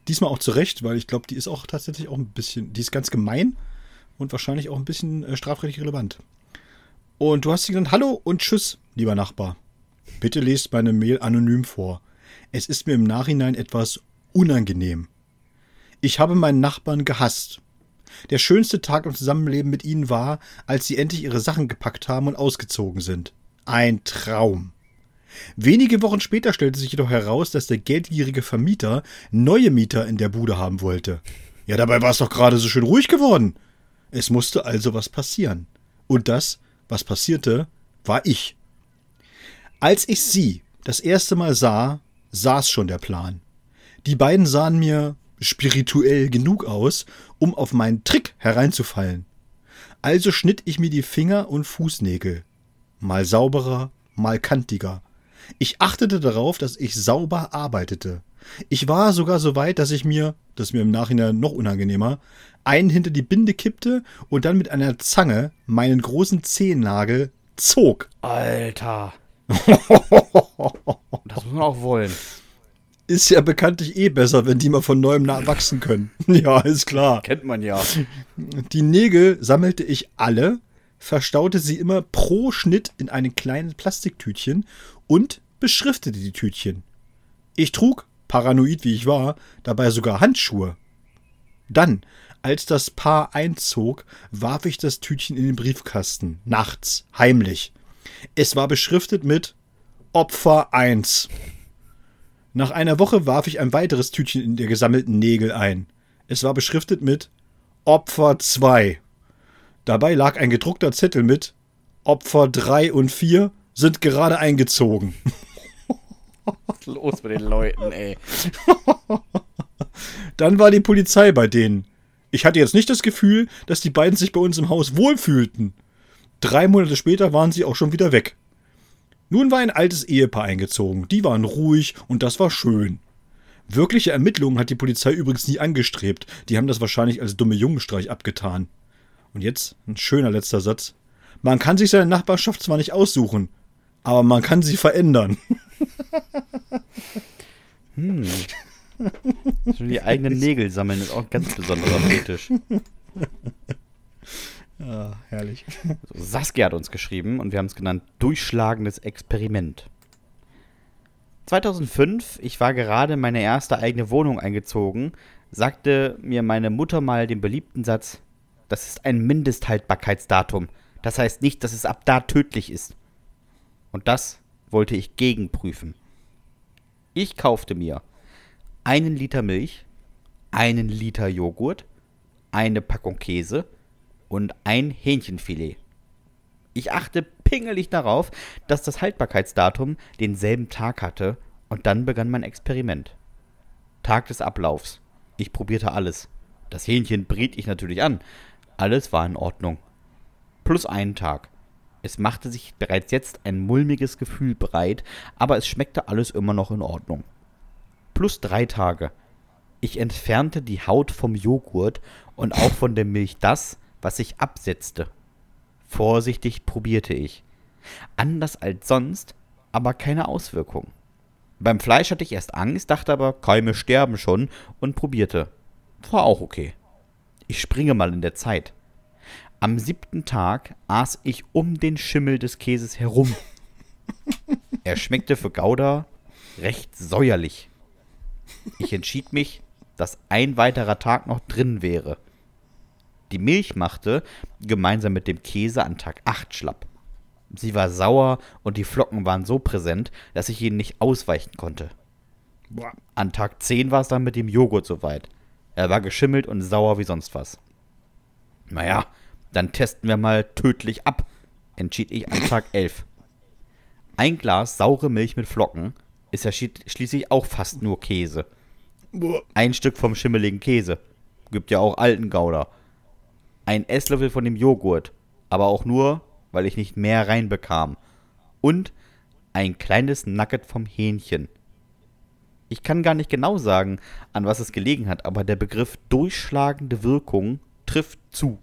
diesmal auch zurecht, weil ich glaube, die ist auch tatsächlich auch ein bisschen, die ist ganz gemein und wahrscheinlich auch ein bisschen äh, strafrechtlich relevant. Und du hast sie genannt, hallo und tschüss, lieber Nachbar. Bitte lest meine Mail anonym vor. Es ist mir im Nachhinein etwas unangenehm. Ich habe meinen Nachbarn gehasst. Der schönste Tag im Zusammenleben mit ihnen war, als sie endlich ihre Sachen gepackt haben und ausgezogen sind. Ein Traum. Wenige Wochen später stellte sich jedoch heraus, dass der geldgierige Vermieter neue Mieter in der Bude haben wollte. Ja, dabei war es doch gerade so schön ruhig geworden. Es musste also was passieren. Und das, was passierte, war ich. Als ich sie das erste Mal sah, saß schon der Plan. Die beiden sahen mir spirituell genug aus, um auf meinen Trick hereinzufallen. Also schnitt ich mir die Finger und Fußnägel mal sauberer, mal kantiger. Ich achtete darauf, dass ich sauber arbeitete. Ich war sogar so weit, dass ich mir, das ist mir im Nachhinein noch unangenehmer, einen hinter die Binde kippte und dann mit einer Zange meinen großen Zehennagel zog. Alter. das muss man auch wollen. Ist ja bekanntlich eh besser, wenn die mal von neuem wachsen können. ja, ist klar. Kennt man ja. Die Nägel sammelte ich alle, verstaute sie immer pro Schnitt in ein kleines Plastiktütchen und beschriftete die Tütchen. Ich trug, paranoid wie ich war, dabei sogar Handschuhe. Dann, als das Paar einzog, warf ich das Tütchen in den Briefkasten, nachts, heimlich. Es war beschriftet mit Opfer 1. Nach einer Woche warf ich ein weiteres Tütchen in der gesammelten Nägel ein. Es war beschriftet mit Opfer 2. Dabei lag ein gedruckter Zettel mit Opfer 3 und 4 sind gerade eingezogen. Was ist los mit den Leuten, ey? Dann war die Polizei bei denen. Ich hatte jetzt nicht das Gefühl, dass die beiden sich bei uns im Haus wohlfühlten. Drei Monate später waren sie auch schon wieder weg. Nun war ein altes Ehepaar eingezogen. Die waren ruhig und das war schön. Wirkliche Ermittlungen hat die Polizei übrigens nie angestrebt. Die haben das wahrscheinlich als dumme Jungenstreich abgetan. Und jetzt ein schöner letzter Satz. Man kann sich seine Nachbarschaft zwar nicht aussuchen, aber man kann sie verändern. hm. Die eigenen Nägel sammeln ist auch ein ganz besonderer Fetisch. Ja, herrlich. Saskia hat uns geschrieben und wir haben es genannt Durchschlagendes Experiment. 2005, ich war gerade in meine erste eigene Wohnung eingezogen, sagte mir meine Mutter mal den beliebten Satz, das ist ein Mindesthaltbarkeitsdatum. Das heißt nicht, dass es ab da tödlich ist. Und das wollte ich gegenprüfen. Ich kaufte mir einen Liter Milch, einen Liter Joghurt, eine Packung Käse, und ein Hähnchenfilet. Ich achte pingelig darauf, dass das Haltbarkeitsdatum denselben Tag hatte und dann begann mein Experiment. Tag des Ablaufs. Ich probierte alles. Das Hähnchen briet ich natürlich an. Alles war in Ordnung. Plus einen Tag. Es machte sich bereits jetzt ein mulmiges Gefühl breit, aber es schmeckte alles immer noch in Ordnung. Plus drei Tage. Ich entfernte die Haut vom Joghurt und auch von der Milch das, was sich absetzte. Vorsichtig probierte ich. Anders als sonst, aber keine Auswirkung. Beim Fleisch hatte ich erst Angst, dachte aber, Keime sterben schon und probierte. War auch okay. Ich springe mal in der Zeit. Am siebten Tag aß ich um den Schimmel des Käses herum. er schmeckte für Gouda recht säuerlich. Ich entschied mich, dass ein weiterer Tag noch drin wäre. Die Milch machte, gemeinsam mit dem Käse an Tag 8 schlapp. Sie war sauer und die Flocken waren so präsent, dass ich ihnen nicht ausweichen konnte. An Tag 10 war es dann mit dem Joghurt soweit. Er war geschimmelt und sauer wie sonst was. Naja, dann testen wir mal tödlich ab, entschied ich an Tag 11. Ein Glas saure Milch mit Flocken ist ja schließlich auch fast nur Käse. Ein Stück vom schimmeligen Käse. Gibt ja auch alten Gouda ein Esslöffel von dem Joghurt, aber auch nur, weil ich nicht mehr reinbekam. Und ein kleines Nugget vom Hähnchen. Ich kann gar nicht genau sagen, an was es gelegen hat, aber der Begriff durchschlagende Wirkung trifft zu.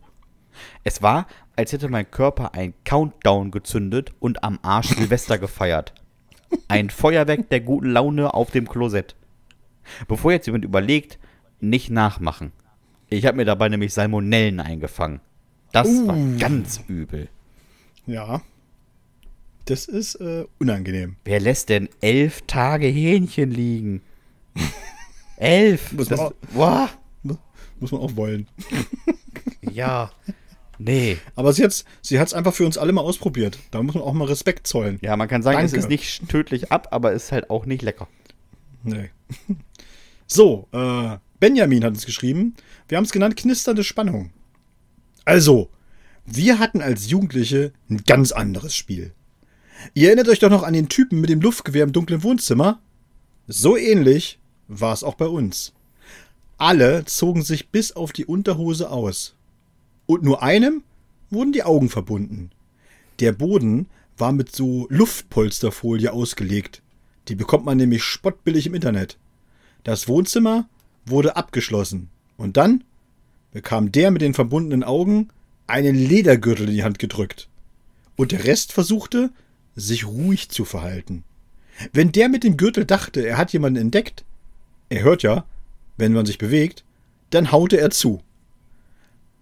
Es war, als hätte mein Körper ein Countdown gezündet und am Arsch Silvester gefeiert. Ein Feuerwerk der guten Laune auf dem Klosett. Bevor jetzt jemand überlegt, nicht nachmachen. Ich habe mir dabei nämlich Salmonellen eingefangen. Das uh. war ganz übel. Ja. Das ist äh, unangenehm. Wer lässt denn elf Tage Hähnchen liegen? elf? Muss man, auch, boah. muss man auch wollen. ja. Nee. Aber sie, sie hat es einfach für uns alle mal ausprobiert. Da muss man auch mal Respekt zollen. Ja, man kann sagen, Danke. es ist nicht tödlich ab, aber es ist halt auch nicht lecker. Nee. So, äh, Benjamin hat uns geschrieben. Wir haben es genannt knisternde Spannung. Also, wir hatten als Jugendliche ein ganz anderes Spiel. Ihr erinnert euch doch noch an den Typen mit dem Luftgewehr im dunklen Wohnzimmer? So ähnlich war es auch bei uns. Alle zogen sich bis auf die Unterhose aus. Und nur einem wurden die Augen verbunden. Der Boden war mit so Luftpolsterfolie ausgelegt. Die bekommt man nämlich spottbillig im Internet. Das Wohnzimmer wurde abgeschlossen. Und dann bekam der mit den verbundenen Augen einen Ledergürtel in die Hand gedrückt. Und der Rest versuchte, sich ruhig zu verhalten. Wenn der mit dem Gürtel dachte, er hat jemanden entdeckt, er hört ja, wenn man sich bewegt, dann haute er zu.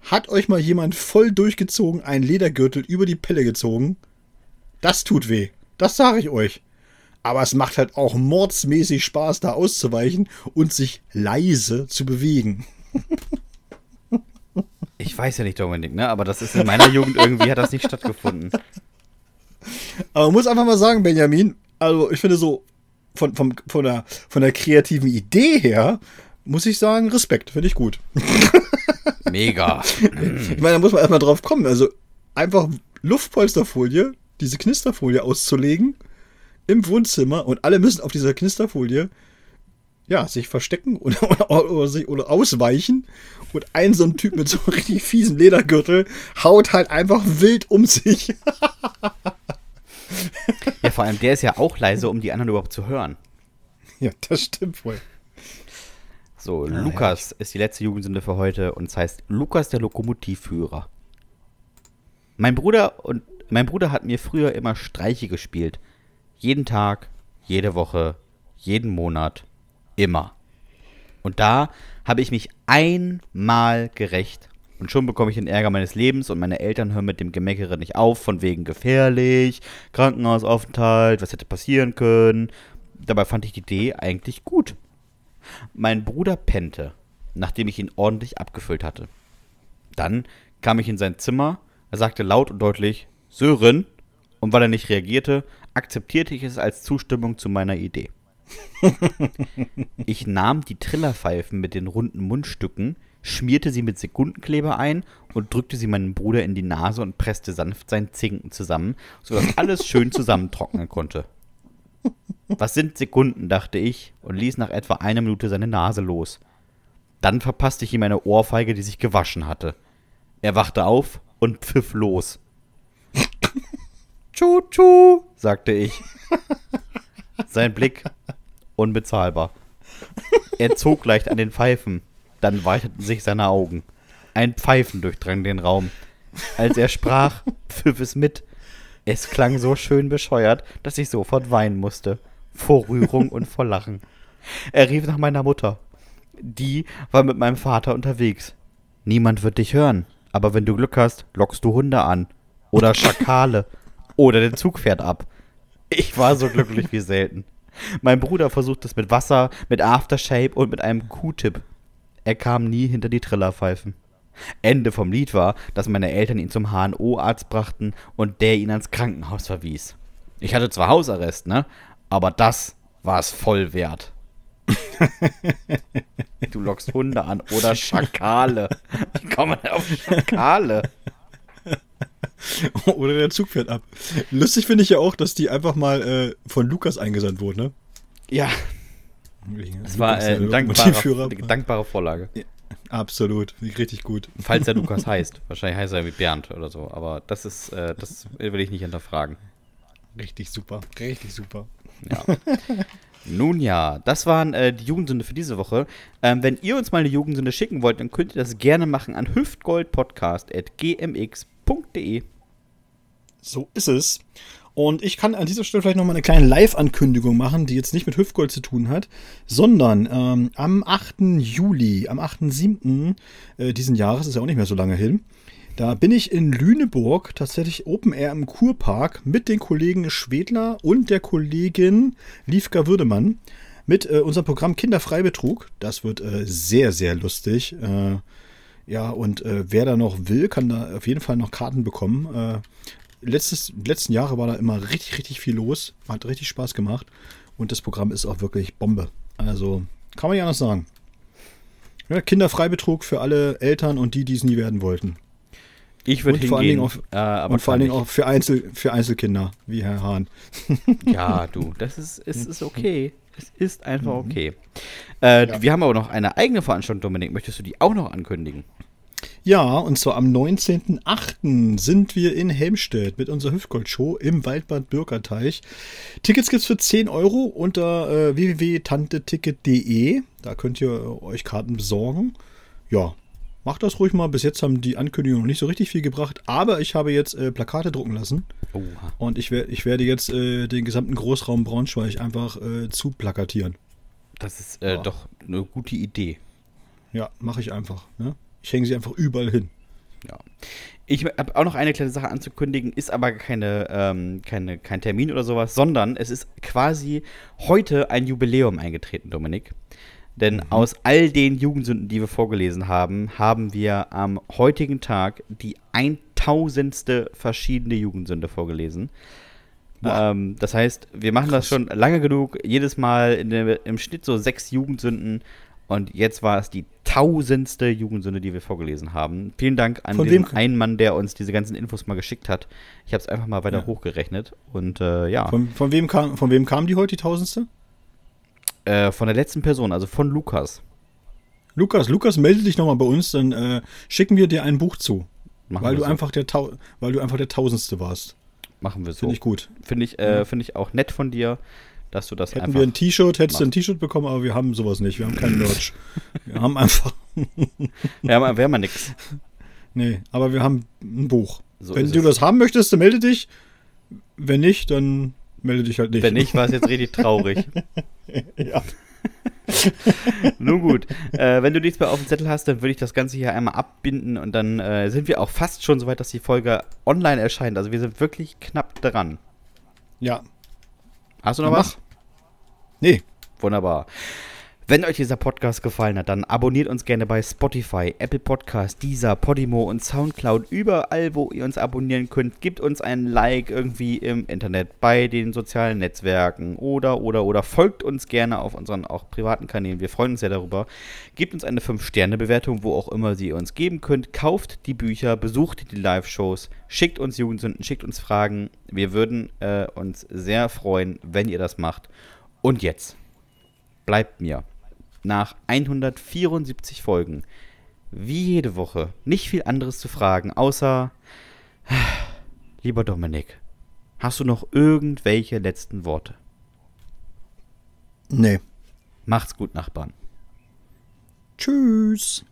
Hat euch mal jemand voll durchgezogen einen Ledergürtel über die Pelle gezogen? Das tut weh. Das sage ich euch. Aber es macht halt auch mordsmäßig Spaß, da auszuweichen und sich leise zu bewegen. Ich weiß ja nicht, Dominik, ne? Aber das ist in meiner Jugend irgendwie hat das nicht stattgefunden. Aber man muss einfach mal sagen, Benjamin, also ich finde so von, von, von, der, von der kreativen Idee her, muss ich sagen, Respekt, finde ich gut. Mega. ich meine, da muss man erstmal drauf kommen. Also einfach Luftpolsterfolie, diese Knisterfolie auszulegen im Wohnzimmer und alle müssen auf dieser Knisterfolie ja, sich verstecken oder, oder, oder, sich, oder ausweichen. Und ein so ein Typ mit so einem richtig fiesen Ledergürtel haut halt einfach wild um sich. ja, vor allem der ist ja auch leise, um die anderen überhaupt zu hören. Ja, das stimmt wohl. So, ah, Lukas ja. ist die letzte Jugendsünde für heute und es heißt Lukas der Lokomotivführer. Mein Bruder und mein Bruder hat mir früher immer Streiche gespielt. Jeden Tag, jede Woche, jeden Monat, immer. Und da habe ich mich einmal gerecht. Und schon bekomme ich den Ärger meines Lebens und meine Eltern hören mit dem Gemeckere nicht auf, von wegen gefährlich, Krankenhausaufenthalt, was hätte passieren können. Dabei fand ich die Idee eigentlich gut. Mein Bruder pennte, nachdem ich ihn ordentlich abgefüllt hatte. Dann kam ich in sein Zimmer, er sagte laut und deutlich Sören, und weil er nicht reagierte, akzeptierte ich es als Zustimmung zu meiner Idee. ich nahm die Trillerpfeifen mit den runden Mundstücken, schmierte sie mit Sekundenkleber ein und drückte sie meinem Bruder in die Nase und presste sanft seinen Zinken zusammen, sodass alles schön zusammentrocknen konnte. Was sind Sekunden, dachte ich und ließ nach etwa einer Minute seine Nase los. Dann verpasste ich ihm eine Ohrfeige, die sich gewaschen hatte. Er wachte auf und pfiff los. Tschu, tschu, sagte ich. Sein Blick unbezahlbar. Er zog leicht an den Pfeifen, dann weiteten sich seine Augen. Ein Pfeifen durchdrang den Raum. Als er sprach, pfiff es mit. Es klang so schön bescheuert, dass ich sofort weinen musste. Vor Rührung und vor Lachen. Er rief nach meiner Mutter. Die war mit meinem Vater unterwegs. Niemand wird dich hören, aber wenn du Glück hast, lockst du Hunde an. Oder Schakale. oder den Zug fährt ab. Ich war so glücklich wie selten. Mein Bruder versucht es mit Wasser, mit Aftershave und mit einem Q-Tip. Er kam nie hinter die Trillerpfeifen. Ende vom Lied war, dass meine Eltern ihn zum HNO-Arzt brachten und der ihn ans Krankenhaus verwies. Ich hatte zwar Hausarrest, ne? Aber das war es voll wert. du lockst Hunde an oder Schakale. Wie kommt man auf Schakale? Oder der Zug fährt ab. Lustig finde ich ja auch, dass die einfach mal äh, von Lukas eingesandt wurde, ne? Ja. Das war äh, eine dankbare, dankbare Vorlage. Ja, absolut, richtig gut. Falls er Lukas heißt. Wahrscheinlich heißt er wie Bernd oder so. Aber das ist, äh, das will ich nicht hinterfragen. Richtig super, richtig super. Ja. Nun ja, das waren äh, die Jugendsünde für diese Woche. Ähm, wenn ihr uns mal eine Jugendsünde schicken wollt, dann könnt ihr das gerne machen an hüftgoldpodcast.gmx.de. So ist es. Und ich kann an dieser Stelle vielleicht noch mal eine kleine Live-Ankündigung machen, die jetzt nicht mit Hüftgold zu tun hat, sondern ähm, am 8. Juli, am 8.7. Äh, diesen Jahres, ist ja auch nicht mehr so lange hin, da bin ich in Lüneburg tatsächlich Open Air im Kurpark mit den Kollegen Schwedler und der Kollegin Liefka Würdemann mit äh, unserem Programm Kinderfreibetrug. Das wird äh, sehr, sehr lustig. Äh, ja, und äh, wer da noch will, kann da auf jeden Fall noch Karten bekommen. Äh, letztes, letzten Jahre war da immer richtig, richtig viel los. Hat richtig Spaß gemacht. Und das Programm ist auch wirklich Bombe. Also, kann man ja anders sagen. Ja, Kinderfreibetrug für alle Eltern und die, die es nie werden wollten. Ich würde hingehen. Auf, äh, und vor allen Dingen auch für, Einzel, für Einzelkinder, wie Herr Hahn. ja, du, das ist, ist, ist okay. Es ist einfach mhm. okay. Äh, ja. Wir haben aber noch eine eigene Veranstaltung, Dominik. Möchtest du die auch noch ankündigen? Ja, und zwar am 19.08. sind wir in Helmstedt mit unserer Hüftgold-Show im Waldbad Bürgerteich. Tickets gibt's für 10 Euro unter äh, www.tanteticket.de. Da könnt ihr euch Karten besorgen. Ja, Macht das ruhig mal. Bis jetzt haben die Ankündigungen noch nicht so richtig viel gebracht, aber ich habe jetzt äh, Plakate drucken lassen. Oha. Und ich, wer, ich werde jetzt äh, den gesamten Großraum Braunschweig einfach äh, zu plakatieren. Das ist äh, Ja. doch eine gute Idee. Ja, mache ich einfach. Ne? Ich hänge sie einfach überall hin. Ja. Ich habe auch noch eine kleine Sache anzukündigen, ist aber keine, ähm, keine, kein Termin oder sowas, sondern es ist quasi heute ein Jubiläum eingetreten, Dominik. Denn aus all den Jugendsünden, die wir vorgelesen haben, haben wir am heutigen Tag die 1000. verschiedene Jugendsünde vorgelesen. Ähm, das heißt, wir machen das schon lange genug, jedes Mal der, im Schnitt so sechs Jugendsünden. Und jetzt war es die tausendste Jugendsünde, die wir vorgelesen haben. Vielen Dank an Von den einen Mann, der uns diese ganzen Infos mal geschickt hat. Ich habe es einfach mal weiter Ja. hochgerechnet. Und äh, ja, Von, von, wem kam, von wem kam die heute, die tausendste? äh, von der letzten Person, also von Lukas. Lukas, Lukas, melde dich nochmal bei uns, dann äh, schicken wir dir ein Buch zu. Machen Weil du, so. einfach der Tau weil du einfach der Tausendste warst. Machen wir so. Finde ich gut. Finde ich, äh, finde ich auch nett von dir, dass du das Hätten einfach. wir ein T-Shirt, hättest du ein T-Shirt bekommen, aber wir haben sowas nicht. Wir haben kein Merch. wir haben einfach. Wir haben, wir haben ja nix. Nee, aber wir haben ein Buch. So Wenn du es. das haben möchtest, dann melde dich. Wenn nicht, dann melde dich halt nicht. Wenn nicht, war es jetzt richtig traurig. Ja. Nun gut. Äh, wenn du nichts mehr auf dem Zettel hast, dann würde ich das Ganze hier einmal abbinden und dann äh, sind wir auch fast schon so weit, dass die Folge online erscheint. Also wir sind wirklich knapp dran. Ja. Hast du noch Ja, was? Nee. Wunderbar. Wenn euch dieser Podcast gefallen hat, dann abonniert uns gerne bei Spotify, Apple Podcast, Deezer, Podimo und Soundcloud. Überall, wo ihr uns abonnieren könnt, gebt uns ein Like irgendwie im Internet, bei den sozialen Netzwerken oder, oder, oder folgt uns gerne auf unseren auch privaten Kanälen. Wir freuen uns sehr darüber. Gebt uns eine 5-Sterne-Bewertung, wo auch immer sie uns geben könnt. Kauft die Bücher, besucht die Live-Shows, schickt uns Jugendsünden, schickt uns Fragen. Wir würden äh, uns sehr freuen, wenn ihr das macht. Und jetzt bleibt mir nach 174 Folgen wie jede Woche nicht viel anderes zu fragen, außer lieber Dominik, hast du noch irgendwelche letzten Worte? Nee. Macht's gut, Nachbarn. Tschüss.